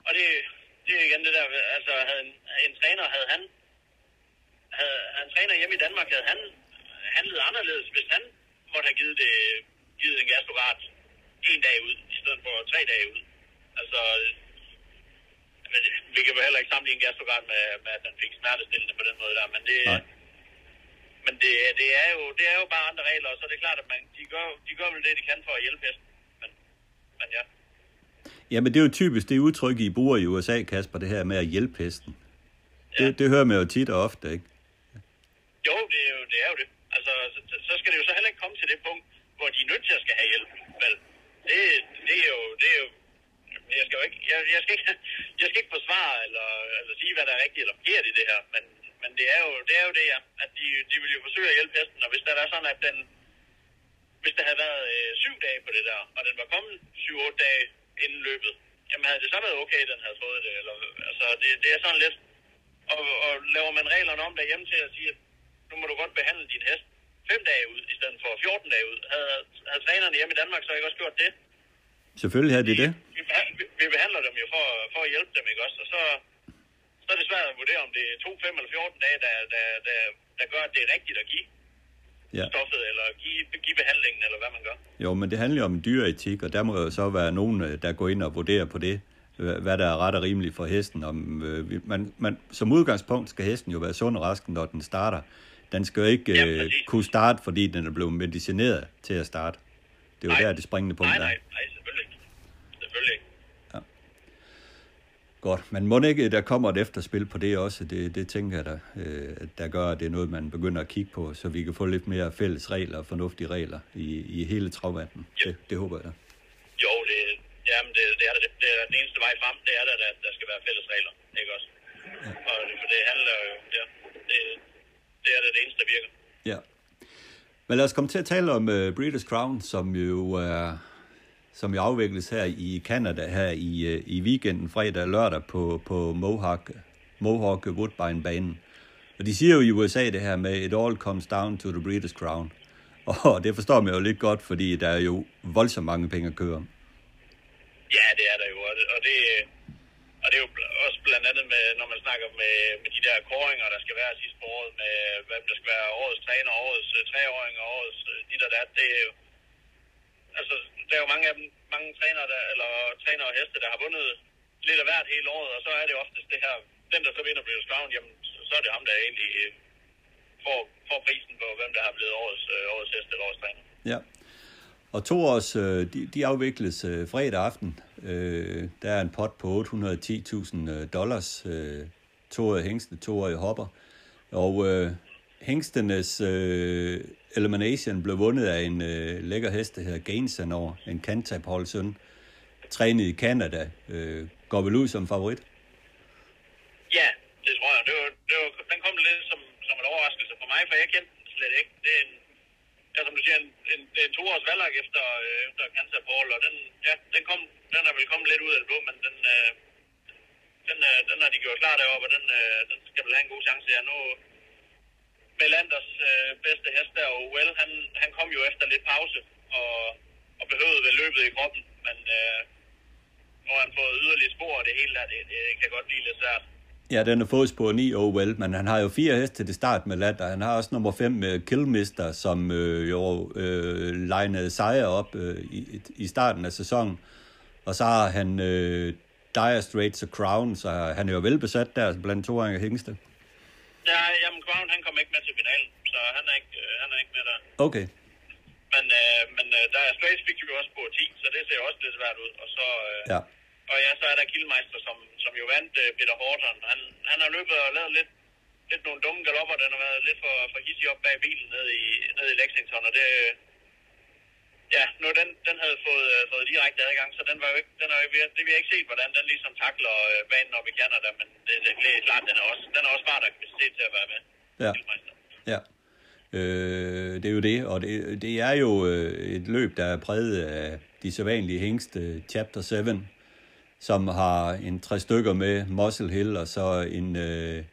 D: og det, det er igen det der, altså havde en, en træner, havde han, havde, havde en træner hjemme i Danmark, havde han handlet anderledes, hvis han måtte have givet, det, givet en Gastrogard en dag ud, i stedet for tre dage ud. Altså, men vi kan jo heller ikke sammenligne Gastrogard med, med, at den fik smertestillende på den måde der, men det, Nej. men det, det, er jo, det er jo bare andre regler, og så er det klart, at man, de, gør, de gør vel det, de kan for at hjælpe hesten. Men, men ja.
B: Ja, men det er jo typisk det udtryk, I bruger i USA, Kasper, det her med at hjælpe hesten. Ja. Det, det hører man jo tit og ofte, ikke?
D: Jo, det er jo det. Er jo det. Altså, så, så skal det jo så heller ikke komme til det punkt, hvor de er nødt til at skal have hjælp. Vel, det, det, er jo, det er jo jeg skal jo ikke, jeg, jeg, skal ikke, jeg skal ikke forsvare eller, eller sige, hvad der er rigtigt eller forkert i det her, men, men det, er jo, det er jo det, ja, at de, de vil jo forsøge at hjælpe hesten, og hvis der er sådan, at den, hvis der havde været øh, syv dage på det der, og den var kommet syv-otte dage inden løbet, jamen havde det så været okay, den havde fået det, eller, altså det, det er sådan lidt, og, og laver man reglerne om derhjemme til at sige, at nu må du godt behandle din hest fem dage ud, i stedet for 14 dage ud. Havde, havde trænerne hjemme i Danmark så ikke også gjort det?
B: Selvfølgelig havde de det.
D: Vi, vi, vi behandler dem jo for, for at hjælpe dem, ikke også? Og så, så er det svært at vurdere, om det er 2, 5 eller 14 dage, der, der, der, der gør, at det er rigtigt at give ja. stoffet, eller give, give behandlingen, eller hvad man gør.
B: Jo, men det handler jo om dyreetik, og der må jo så være nogen, øh, der går ind og vurderer på det, hvad der er ret og rimeligt for hesten. Om, øh, man, man, som udgangspunkt skal hesten jo være sund og rask, når den starter. Den skal jo ikke ja, øh, kunne starte, fordi den er blevet medicineret til at starte. Det er jo nej. der, det springende punkt
D: nej, nej, nej,
B: Godt, men må ikke, der kommer et efterspil på det også, det, det tænker jeg da, øh, der gør, at det er noget, man begynder at kigge på, så vi kan få lidt mere fælles regler og fornuftige regler i, i hele travvandenen. Ja. Det, det håber jeg da.
D: Jo, det, jamen det, det, er det, det er den eneste vej frem, det er der, at der skal være fælles regler, ikke også? Ja. Og for det handler jo, ja, det, det er det, det eneste, der virker.
B: Ja. Men lad os komme til at tale om uh, Breeders' Crown, som jo er... Uh, som jo afvikles her i Canada her i, øh, i weekenden, fredag og lørdag på, på Mohawk, Mohawk Woodbine-banen. Og de siger jo i USA det her med, it all comes down to the British crown. Og det forstår man jo lidt godt, fordi der er jo voldsomt mange penge at køre om.
D: Ja, det er der jo, og det, og det, og det er jo også blandt andet med, når man snakker med, med de der koringer, der skal være sidste på året, med hvem der skal være årets træner, årets uh, treåring og årets uh, dit og dat, det er jo, altså, der er jo mange af dem, mange trænere, der, eller trænere og heste, der har vundet lidt af hvert hele året, og så er det oftest det her, den der så vinder British Crown, jamen, så er det ham, der egentlig øh, får, får prisen på, hvem der har blevet årets, årets heste eller årets træner.
B: Ja. Og to års, de, de afvikles fredag aften. Øh, der er en pot på 810.000 øh, dollars. Øh, toårige hængste, toårige hopper. Og øh, hængstenes Elimination blev vundet af en øh, lækker hest, der hedder Gainsanor, en Cantab søn, trænet i Canada. Øh, går vel ud som favorit?
D: Ja, det tror jeg. Det var, det var, den kom lidt som, som en overraskelse for mig, for jeg kendte den slet ikke. Det er en, ja, som du siger, en, en, en toårs valg efter, øh, efter Kansas Ball, og den, ja, den, kom, den er vel kommet lidt ud af det blå, men den, øh, den, øh, den har de gjort klar deroppe, og den, øh, den skal vel have en god chance. Ja, nu, Melanders øh, bedste hest der, og Well, han, han kom jo efter lidt pause, og, og behøvede vel løbet i kroppen, men øh, nu har han fået yderligere spor, og det hele der, det, det kan godt blive lidt svært.
B: Ja, den er fodspor 9 oh well, men han har jo fire heste til det start med Lat, han har også nummer 5 med Killmister, som øh, jo øh, legnede sejre op øh, i, i starten af sæsonen. Og så har han øh, Dire Straits og Crown, så han er jo velbesat der blandt to af hængste.
D: Ja, jamen Crown, han kom ikke med til finalen, så han er ikke, øh, han er ikke med der.
B: Okay.
D: Men, øh, men øh, der er Straits fik jo også på 10, så det ser også lidt svært ud. Og så, øh,
B: Ja.
D: og ja, så er der Kildmeister, som, som jo vandt øh, Peter Horton. Han, han har løbet og lavet lidt, lidt nogle dumme galopper. Den har været lidt for, for hissig op bag bilen ned i, ned i Lexington, og det... Ja, nu den, den havde fået, øh, fået direkte adgang, så den var jo ikke, den har jo, vi det vi har ikke set, hvordan den ligesom takler øh, banen op i Canada, men det, det, det er klart, den er også, den er også smart og kapacitet til at være med.
B: Ja. Ja. Øh, det er jo det, og det, det er jo øh, et løb, der er præget af de sædvanlige hængste, øh, Chapter 7, som har en tre stykker med Muscle Hill, og så en, øh,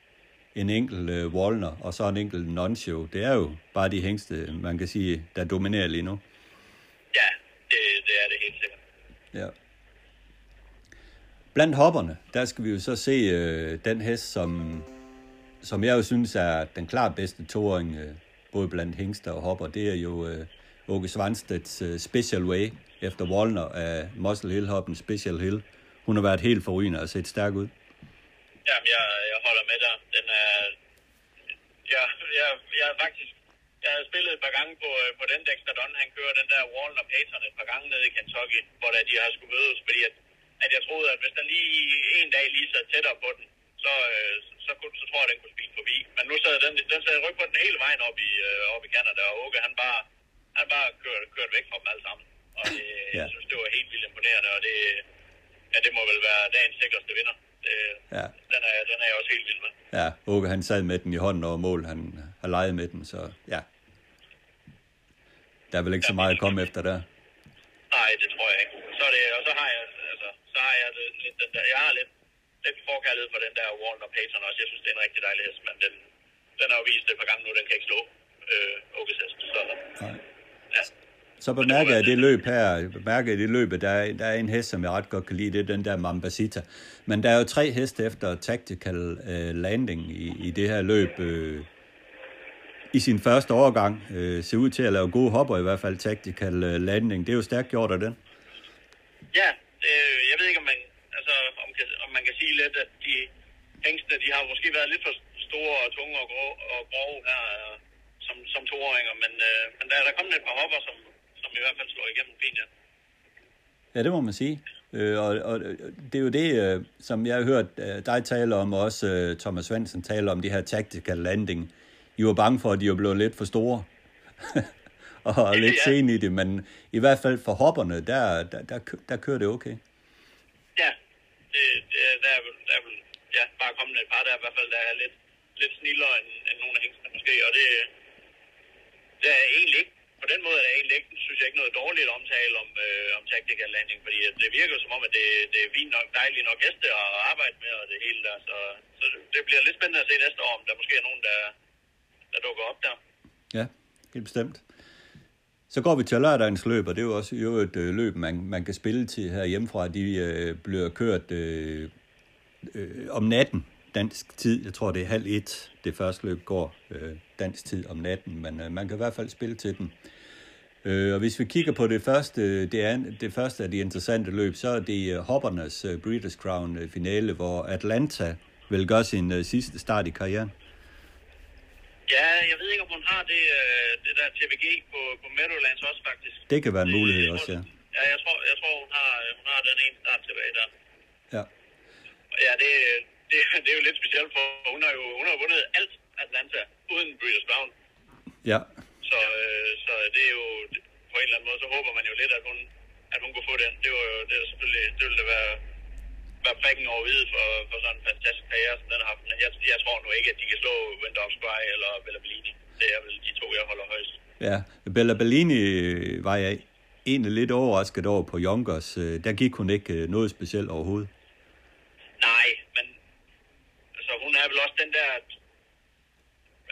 B: en enkelt øh, Wallner, og så en enkelt Nonshow. Det er jo bare de hængste, man kan sige, der dominerer lige nu.
D: Ja, det, det er det helt sikkert.
B: Ja. Blandt hopperne, der skal vi jo så se øh, den hest, som, som jeg jo synes er den klart bedste toåring, øh, både blandt hængster og hopper. Det er jo øh, Åke Svanstedts øh, Special Way efter Wallner af Muscle Hill hoppen Special Hill. Hun har været helt forrygende og set stærk ud.
D: Jamen, jeg, jeg holder med der. Den er... Jeg, jeg, jeg er faktisk... Jeg har spillet et par gange på, øh, på den Dexter Don, han kører den der Wallen og Payton et par gange nede i Kentucky, hvor der de har skulle mødes, fordi at, at jeg troede, at hvis den lige en dag lige sad tættere på den, så, øh, så, kunne, så tror jeg, den kunne spille forbi. Men nu sad den, den sad ryg på den hele vejen op i, øh, op i Canada, og Åke, han bare, han bare kørte, kørte væk fra dem alle sammen. Og det,
B: Ja.
D: jeg synes, det var helt vildt imponerende, og det, ja, det må vel være dagens sikreste vinder. Det,
B: Ja.
D: den, er, den er jeg også helt vild med.
B: Ja, Åke han sad med den i hånden over mål. Han har leget med den, så ja. Der er vel ikke så meget at komme efter der.
D: Nej, det tror jeg ikke. Så er det, og så har jeg, altså, så har jeg det, lidt den der, jeg har lidt, lidt forkærlighed for den der Warren og Payton også. Jeg synes, det er en rigtig dejlig hest, men den, den har jo vist det et par gange nu, den kan ikke slå øh, Åkes hest. Så,
B: Nej.
D: ja.
B: Så bemærker jeg det løb her, bemærker jeg det løb, der er, der er en hest, som jeg ret godt kan lide, det er den der Mambasita. Men der er jo tre heste efter tactical øh, landing i, i det her løb. Øh, I sin første overgang øh, ser ud til at lave gode hopper, i hvert fald tactical øh, landing. Det er jo stærkt gjort af den.
D: Ja, det, jeg ved ikke, om man, altså, om, kan, om man kan sige lidt, at de hængstene, de har måske været lidt for store og tunge og grove, og grove her, øh, som, som toåringer, men, øh, men der er der kommet et par hopper, som, som i hvert fald slår igennem fint, ja.
B: Ja, det må man sige. Øh, og, og det er jo det, øh, som jeg har hørt øh, dig tale om, og også øh, Thomas Svendsen tale om, de her tactical landing. I var bange for, at de var blevet lidt for store. og lidt
D: Ja.
B: sene i det, men i hvert fald for hopperne, der, der, der, der kører det okay.
D: Ja, det, det, der, er, der er ja, bare kommet et par, der i hvert fald der er lidt, lidt snillere end, end nogle af hængstene måske, og det, det er egentlig ikke, på den måde er det egentlig ikke, synes jeg ikke noget dårligt omtale om, øh, om tactical landing, fordi det virker som om, at det, det er fint nok, dejligt nok heste at arbejde med, og det hele der, så, så det bliver lidt spændende at se næste år, om der måske er nogen, der, der dukker op der.
B: Ja, helt bestemt. Så går vi til lørdagens løb, og det er jo også jo et øh, løb, man, man kan spille til her hjemmefra. De øh, bliver kørt øh, øh, om natten, dansk tid. Jeg tror, det er halv et, det første løb går øh, dansk tid om natten, men øh, man kan i hvert fald spille til den. Øh, og hvis vi kigger på det første, det, er, det første af de interessante løb, så er det øh, hoppernes øh, Breeders' Crown øh, finale, hvor Atlanta vil gøre sin øh, sidste start i karrieren.
D: Ja, jeg ved ikke, om hun har det, øh, det der TVG på, på Meadowlands også faktisk.
B: Det kan være en mulighed
D: jeg
B: også, ja.
D: Ja, jeg tror, jeg tror hun, har, hun har den ene start tilbage der.
B: Ja,
D: Ja, det, det, det er jo lidt specielt, for hun har jo hun har vundet alt Atlanta uden Breeders' Crown.
B: ja,
D: Så, øh, så det er jo på en eller anden måde, så håber man jo lidt, at hun, at hun kunne få den. Det var jo det er selvfølgelig, det ville da være være prikken over hvide for, for sådan en fantastisk karriere, som den har haft. Jeg, jeg tror nu ikke, at de kan slå Spy eller Bella Bellini. Det er vel de to, jeg holder højst.
B: Ja, Bella Bellini var jeg egentlig lidt overrasket over på Yonkers. Der gik hun ikke noget specielt overhovedet.
D: Nej, men altså, hun er vel også den der, at,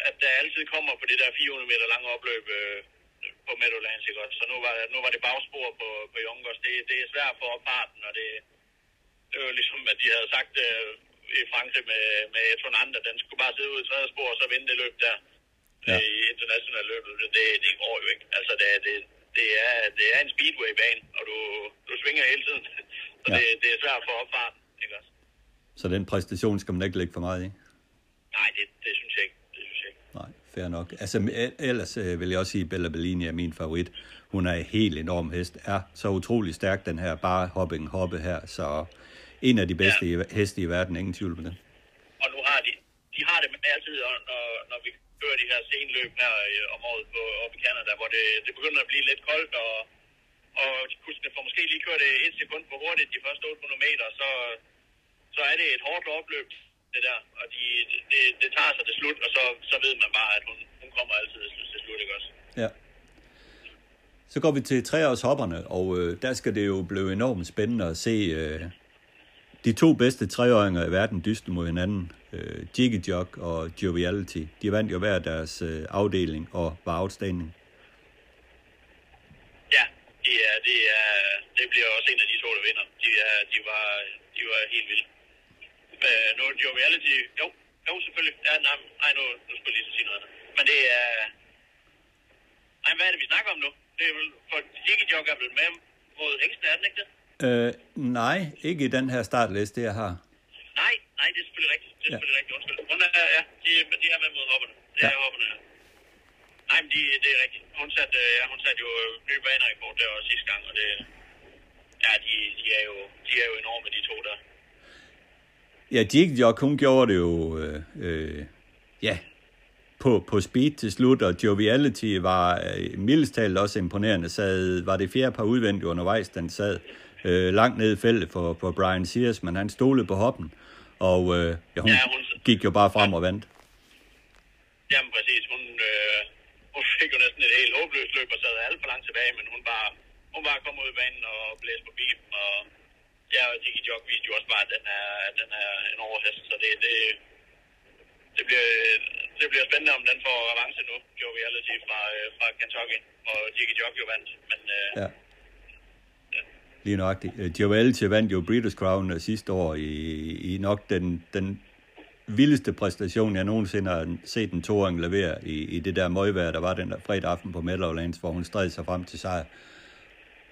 D: at der altid kommer på det der 400 meter lange opløb øh, på Meadowlands, ikke også? Så nu var, nu var det bagspor på, på Yonkers. Det, det er svært for opfarten, og det, det var ligesom, at de havde sagt øh, i Frankrig med, med Tonanda, den skulle bare sidde ude i tredje spor, og så vinde det løb der ja. i international løb. Det, det går jo ikke. Altså, det, det, det, er, det er en speedway-bane, og du, du svinger hele tiden. Så ja. det, det er svært for opfarten, ikke også?
B: Så den præstation skal man ikke lægge for meget i?
D: Nej, det, det synes jeg ikke. Det synes jeg ikke.
B: Nej, fair nok. Altså, ellers øh, vil jeg også sige, at Bella Bellini er min favorit. Hun er en helt enorm hest. Er så utrolig stærk, den her bare hopping hoppe her. Så en af de bedste ja. heste i verden, ingen tvivl på det.
D: Og nu har de, de har det med altid, når, når vi kører de her senløb her øh, om året på, op i Canada, hvor det, det begynder at blive lidt koldt, og, og kuskene får måske lige kørt et sekund for hurtigt de første 800 meter, så, så er det et hårdt opløb, det der, og de, det, det tager sig til slut, og så, så ved man bare, at hun, hun kommer altid til slut, ikke også?
B: Ja. Så går vi til treårshopperne, og øh, der skal det jo blive enormt spændende at se øh, de to bedste treåringer i verden dyste mod hinanden. Øh, Jiggy Jog og Joviality. De vandt jo hver deres øh, afdeling og var outstanding.
D: Ja, det, er, det, er, det bliver også en af de to, der vinder. De, er, de, var, de var helt vilde. Øh, nu Joviality, jo, jo selvfølgelig. Ja, nej, nej nu, nu skulle jeg lige sige noget. Men det er... Nej, hvad er det, vi snakker om nu? Det er vel, for Jiggy Jog er blevet med mod hængsten, er den ikke det?
B: Øh, nej, ikke i den her startliste, jeg har.
D: Nej, nej, det er selvfølgelig rigtigt. Det er ja. selvfølgelig rigtigt. Undskyld. Hun er, ja, de, de er med mod hopperne. Det ja. er hopperne, ja. Nej, men de, det er rigtigt. Hun satte, ja, hun satte jo nye banerekord der også sidste gang, og det, ja, de, de, er jo, de er jo enorme, de to der.
B: Ja, Jig Jog, hun gjorde det jo, øh, øh, ja, på, på speed til slut, og Joviality var øh, mildest talt også imponerende. Sad, var det fjerde par udvendigt undervejs, den sad øh, langt ned i feltet for, for Brian Sears, men han stolede på hoppen, og øh, ja, hun, ja, hun gik jo bare frem og vandt.
D: Jamen præcis, hun, øh, hun fik jo næsten et helt håbløst løb og sad alt for langt tilbage, men hun bare, hun bare kom ud i banen og blæste på bilen, og ja, og Tiki Jog viste jo også bare, at den er, den er en overhest, så det, det, det bliver, det bliver spændende, om den får avance nu, Joe Reality fra, øh, fra Kentucky, og Jiggy Jog jo vandt, men øh,
B: ja. Lige nøjagtigt. Giovaldi øh, vandt jo British Crown sidste år i, i nok den, den vildeste præstation, jeg nogensinde har set en toåring levere i, i det der møgvejr, der var den der fredag aften på Meadowlands, hvor hun stred sig frem til sejr.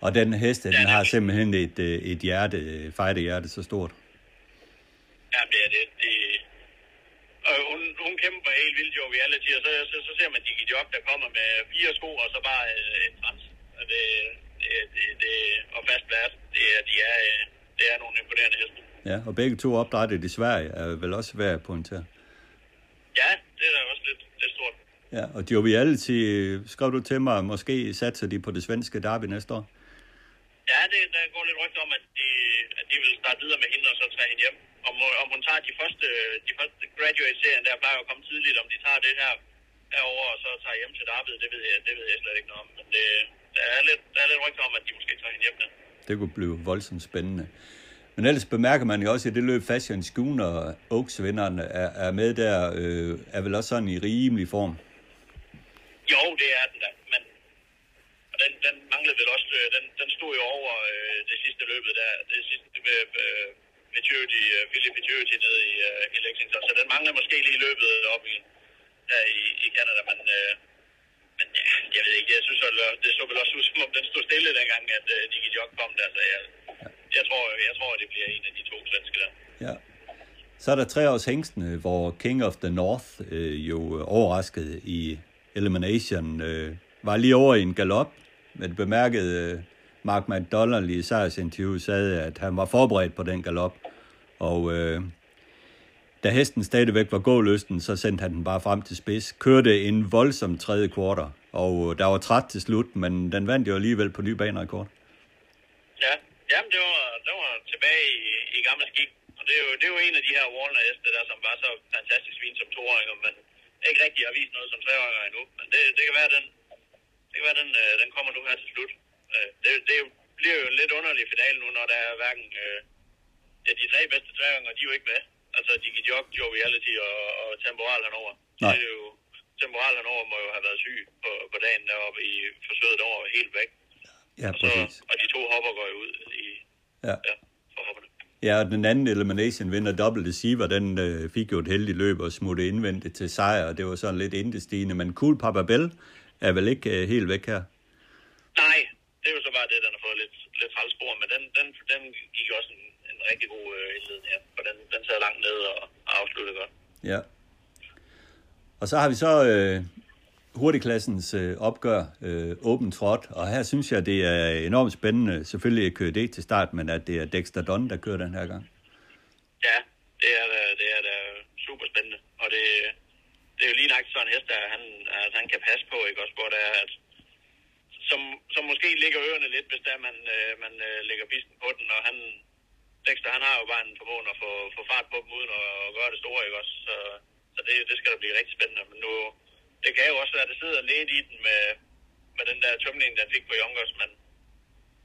B: Og den heste, ja, den har simpelthen et, øh, et hjerte, hjerte så stort.
D: Ja, det er det. det og hun, hun kæmper helt vildt jo reality, og så, så, så ser man Digi Job, der kommer med fire sko, og så bare en trans. Og det, det, det, det, og fast vært. Det er, de er, det er nogle imponerende heste.
B: Ja, og begge to opdrættet i Sverige er vel også værd at pointere.
D: Ja, det er også lidt, lidt stort.
B: Ja, og Joviality, skrev du til mig, måske satser de på det svenske derby næste år?
D: Ja, det, der går lidt rygter om, at de, at de vil starte videre med hende og så tage hende hjem. Om, om hun tager de første, de første graduate-serien, der plejer at komme tidligt, om de tager det her herover og så tager hjem til Darby, det ved jeg, det ved jeg slet ikke noget om. Men det, der er lidt, der er lidt rygter om, at de måske tager hende hjem der.
B: Det kunne blive voldsomt spændende. Men ellers bemærker man jo også, at det løb Fashion Schooner Oaks-vinderne er, er med der, øh, er vel også sådan i rimelig form?
D: Jo, det er den da, og den, den manglede vel også, øh, den, den stod jo over øh, det sidste løbet der, det sidste med øh, Maturity, uh, Philip Maturity nede i, uh, i Lexington, så den mangler måske lige løbet op i, der i, i Canada, men øh, men ja, jeg ved ikke, jeg synes, at det så vel også ud, som om den stod stille dengang, at uh, Nicky Jock kom der, så jeg, jeg, tror, jeg tror, at det bliver en af de to svenske der.
B: Ja. Så er der tre års hængstene, hvor King of the North øh, jo overraskede i Elimination, øh, var lige over i en galop, men bemærkede øh, Mark McDonald i sejrsinterview sagde, at han var forberedt på den galop, og øh, da hesten stadigvæk var gåløsten, så sendte han den bare frem til spids. Kørte en voldsom tredje kvarter, og øh, der var træt til slut, men den vandt jo alligevel på ny banerekord.
D: Ja, jamen det var, det var, tilbage i, i gamle skik. Og det er, jo, det er jo en af de her Warner-heste der, som var så fantastisk fin som toåringer, men ikke rigtig har vist noget som treåringer endnu. Men det, det kan være, den, det være, den, øh, den kommer nu her til slut. Øh, det, det bliver jo en lidt underlig finale nu, når der er hverken... Øh, ja, de tre bedste treåringer, de er jo ikke med. Altså, de kan jogge Joe Reality og, og Temporal henover.
B: Nej.
D: Det er jo, Temporal henover må jo have været syg på, på dagen deroppe i forsøget over helt væk.
B: Ja,
D: Og, så,
B: præcis.
D: og de to hopper går jo ud i,
B: Ja.
D: ja, for hopperne.
B: Ja, og den anden elimination vinder Double Deceiver, den øh, fik jo et heldigt løb og smutte indvendigt til sejr, og det var sådan lidt indestigende. Men Cool Papa Bell er vel ikke øh, helt væk her?
D: Nej, det er jo så bare det, den har fået lidt, lidt trælspor, men den, den, den gik også en, en rigtig god øh, indledning her, for den, den sad langt ned og, og afsluttede godt.
B: Ja. Og så har vi så øh, hurtigklassens øh, opgør, øh, Trot, og her synes jeg, det er enormt spændende. Selvfølgelig at køre det til start, men at det er Dexter Dunn, der kører den her gang.
D: Ja, det er da, det er da super spændende, og det, det er jo lige nok sådan en hest, der han, altså, han kan passe på, ikke også, hvor der er, at, som, som måske ligger ørerne lidt, hvis der man, øh, man øh, lægger pisten på den, og han, Dexter, han har jo bare en formåen at få, få fart på dem uden at, at gøre det store, ikke også, så, så det, det skal da blive rigtig spændende, men nu, det kan jo også være, at det sidder lidt i den med, med den der tømning, den fik på Yonkers, men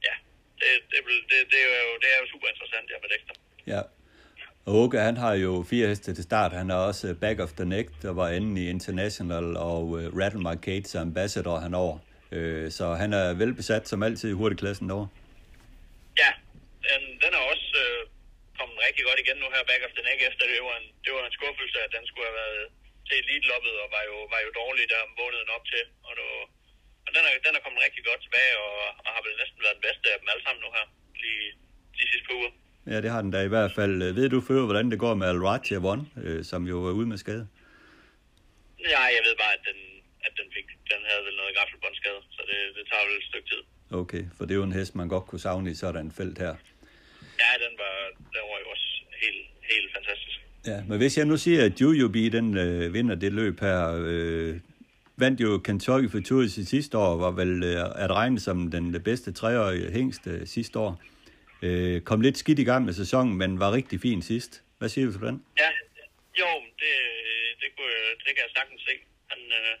D: ja, det, det, vil- det, det, er jo, det er jo super interessant, ja, med Dexter.
B: Ja. Og Åke, han har jo fire heste til start. Han er også øh, back of the neck, der var inde i International, og uh, Rattle My Cates ambassador henover. Øh, så han er velbesat som altid i hurtigklassen derovre.
D: Ja, den, den er også øh, kommet rigtig godt igen nu her back of the neck, efter det var en, det var en skuffelse, at den skulle have været til elite-loppet, og var jo, var jo dårlig der måneden op til. Og, nu, og den, er, den er kommet rigtig godt tilbage, og, og har vel næsten været den bedste af dem alle sammen nu her, lige de sidste par uger.
B: Ja, det har den da i hvert fald. Ved du før, hvordan det går med Al One, øh, som jo er ude med skade?
D: Ja, jeg ved bare, at den, at den, fik, den havde vel noget gaffelbåndskade, så det, det tager vel et stykke tid.
B: Okay, for det er jo en hest, man godt kunne savne i sådan et felt her.
D: Ja, den var, den var jo også helt, helt fantastisk.
B: Ja, men hvis jeg nu siger, at Jujubi, den øh, vinder det løb her, øh, vandt jo Kentucky Futurity sidste år, var vel øh, at regne som den bedste treårige hængst øh, sidste år. Øh, kom lidt skidt i gang med sæsonen, men var rigtig fin sidst. Hvad siger du for den?
D: Ja, jo, det, det, kunne, det kan jeg sagtens se. Han, øh,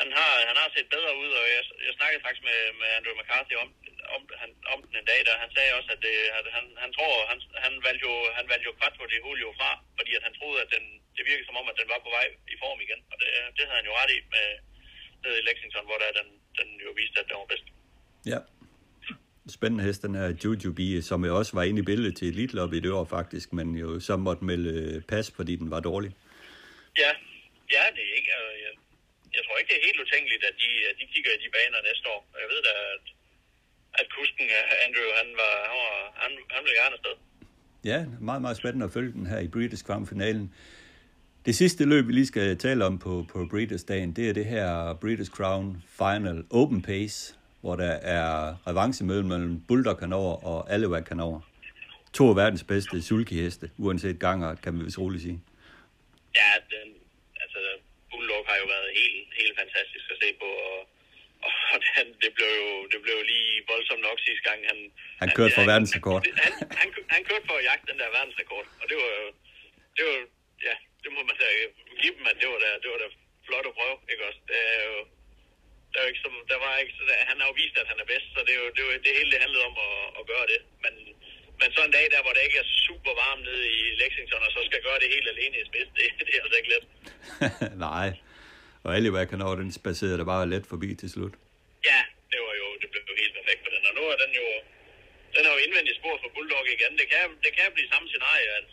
D: han, har, han har set bedre ud, og jeg, jeg snakkede faktisk med, med Andrew McCarthy om, om, han, om den en dag, der han sagde også, at, det, at han, han tror, han, han valgte jo, han valgte jo Quattro de Julio fra, fordi at han troede, at den, det virkede som om, at den var på vej i form igen, og det, det havde han jo ret i med, nede i Lexington, hvor der den, den jo viste, at den var bedst.
B: Ja. Spændende hest, den her Jujubi, som jo også var inde i billedet til Elite Lobby i det år faktisk, men jo så måtte melde øh, pas, fordi den var dårlig.
D: Ja, ja det er ikke. Altså, jeg, jeg tror ikke, det er helt utænkeligt, at de, at de kigger i de baner næste år. Jeg ved da, at, at kusken øh, Andrew, han, var, han, var, han, han ville gerne afsted.
B: Ja, meget, meget spændende at følge den her i Breeders' Crown-finalen. Det sidste løb, vi lige skal tale om på, på Breeders-dagen, det er det her Breeders' Crown Final Open Pace, hvor der er revancemøde mellem Bulldog Hanover og Alewac Hanover. To af verdens bedste sulkiheste, uanset ganger, kan vi vist roligt sige.
D: Ja, den, altså, Bulldog har jo været helt, helt fantastisk at se på, og, og den, det, blev jo, det blev jo lige voldsomt nok sidste gang. Han,
B: Han kørte for verdensrekord.
D: Han, han, han, han kørte for at jagte den der verdensrekord, og det var jo, det var, ja, det må man da give dem, at det var da, det var da flot at prøve, ikke også? Det er jo, der, er jo ikke som, der var ikke, så han har jo vist, at han er bedst, så det er jo det, er jo, det hele det handlede om at, at gøre det. Men, men så en dag der, hvor det ikke er super varmt nede i Lexington, og så skal gøre det helt alene i spids, det, det er altså ikke let.
B: Nej, og Alewac Hanover, den spacerede der bare let forbi til slut.
D: Ja, det var jo, det blev jo helt perfekt for den, og nu er den jo, den er jo indvendigt spor for Bulldog igen. Det kan, det kan blive samme scenarie, at,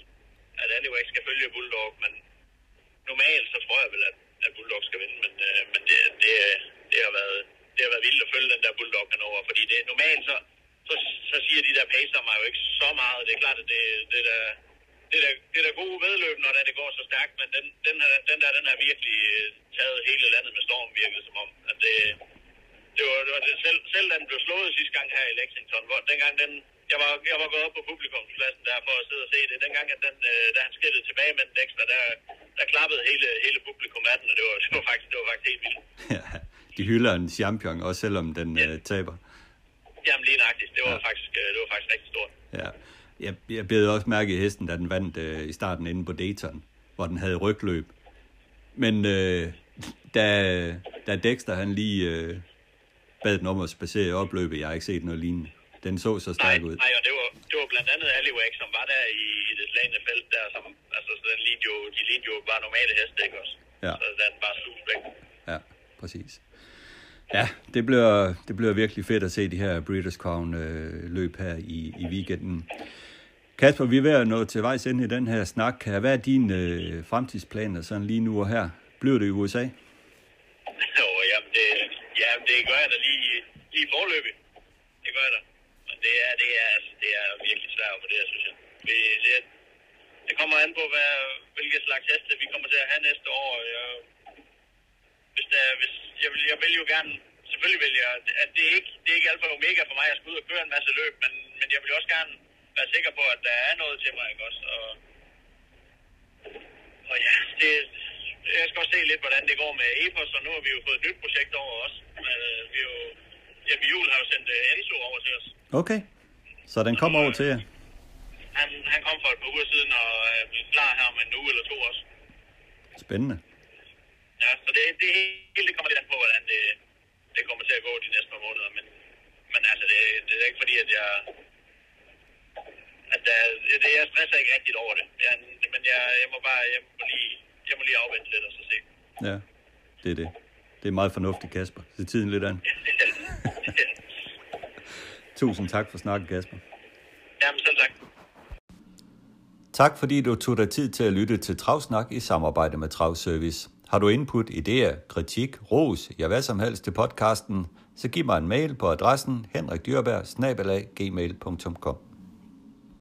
D: at Alewax skal følge Bulldog, men normalt så tror jeg vel, at, at Bulldog skal vinde, men, øh, men det, det, det, har været, det har været vildt at følge den der Bulldog over, fordi det normalt så, så, så siger de der pacer mig jo ikke så meget. Det er klart, at det, det der det er da, det er da gode vedløb, når det går så stærkt, men den, den, her, den der, den er virkelig øh, taget hele landet med storm, virkelig som om, at det, det var, det var det, selv, selv da den blev slået sidste gang her i Lexington, hvor dengang den, jeg var, jeg var gået op på publikumspladsen der for at sidde og se det. Dengang, at den, øh, da han skridtede tilbage med den Dexter, der, der klappede hele, hele publikum af den, og det var, det var, faktisk, det var faktisk helt vildt.
B: Ja, de hylder en champion, også selvom den
D: Ja.
B: øh, taber.
D: Jamen lige nøjagtigt, det var,
B: Ja.
D: faktisk, øh, det var faktisk rigtig stort.
B: Ja. jeg, jeg bed også mærke i hesten, da den vandt øh, i starten inde på Dayton, hvor den havde rygløb. Men øh, da, da Dexter han lige øh, bad den om at spacere i opløbet, jeg har ikke set noget lignende. Den så så stærk
D: nej,
B: ud.
D: Nej, og det var, det var blandt andet Aliwak, som var der i, i det slagende felt der, som, altså, så den lignede jo, de lignede jo bare normale heste, ikke også?
B: Ja.
D: Så den bare sus væk.
B: Ja, præcis. Ja, det bliver, det bliver virkelig fedt at se de her Breeders' Crown øh, løb her i, i weekenden. Kasper, vi er ved at nå til vejs ende i den her snak. Hvad er dine øh, fremtidsplaner sådan lige nu og her? Bliver det i USA?
D: Jo, jamen det, jamen det gør jeg da lige, lige forløbig. Det gør jeg da. Men det er, det er, altså, det er virkelig svært for det her, synes jeg. Det, det, det kommer an på, hvad, hvilke slags heste vi kommer til at have næste år. Jeg, hvis der, hvis, jeg, vil, jeg vil jo gerne, selvfølgelig vil jeg, at det er ikke, det er ikke alfa og omega for mig at skulle ud og køre en masse løb, men, men jeg vil jo også gerne være sikker på, at der er noget til mig, ikke også? Og, og ja, det, jeg skal også se lidt, hvordan det går med Epos, og nu har vi jo fået et nyt projekt over os. Øh, vi jo, Jeppe Juhl har jo sendt øh, Enzo over til os.
B: Okay, så den kommer over til jer.
D: Han, han kom for et par uger siden og er klar her om en uge eller to også.
B: Spændende.
D: Ja, så det, det hele det kommer lidt an på, hvordan det, det kommer til at gå de næste par måneder. Men, men altså, det, det er ikke fordi, at jeg... At der, det, jeg stresser ikke rigtigt over det. Jeg, men jeg, jeg må bare jeg må lige, jeg må lige afvente lidt og så se.
B: Ja, det er det. Det er meget fornuftigt, Kasper. Se tiden lidt an. Tusind tak for snakken, Kasper.
D: Jamen, selv tak.
B: Tak fordi du tog dig tid til at lytte til Travsnak i samarbejde med Travservice. Har du input, idéer, kritik, ros, ja hvad som helst til podcasten, så giv mig en mail på adressen henrikdyrberg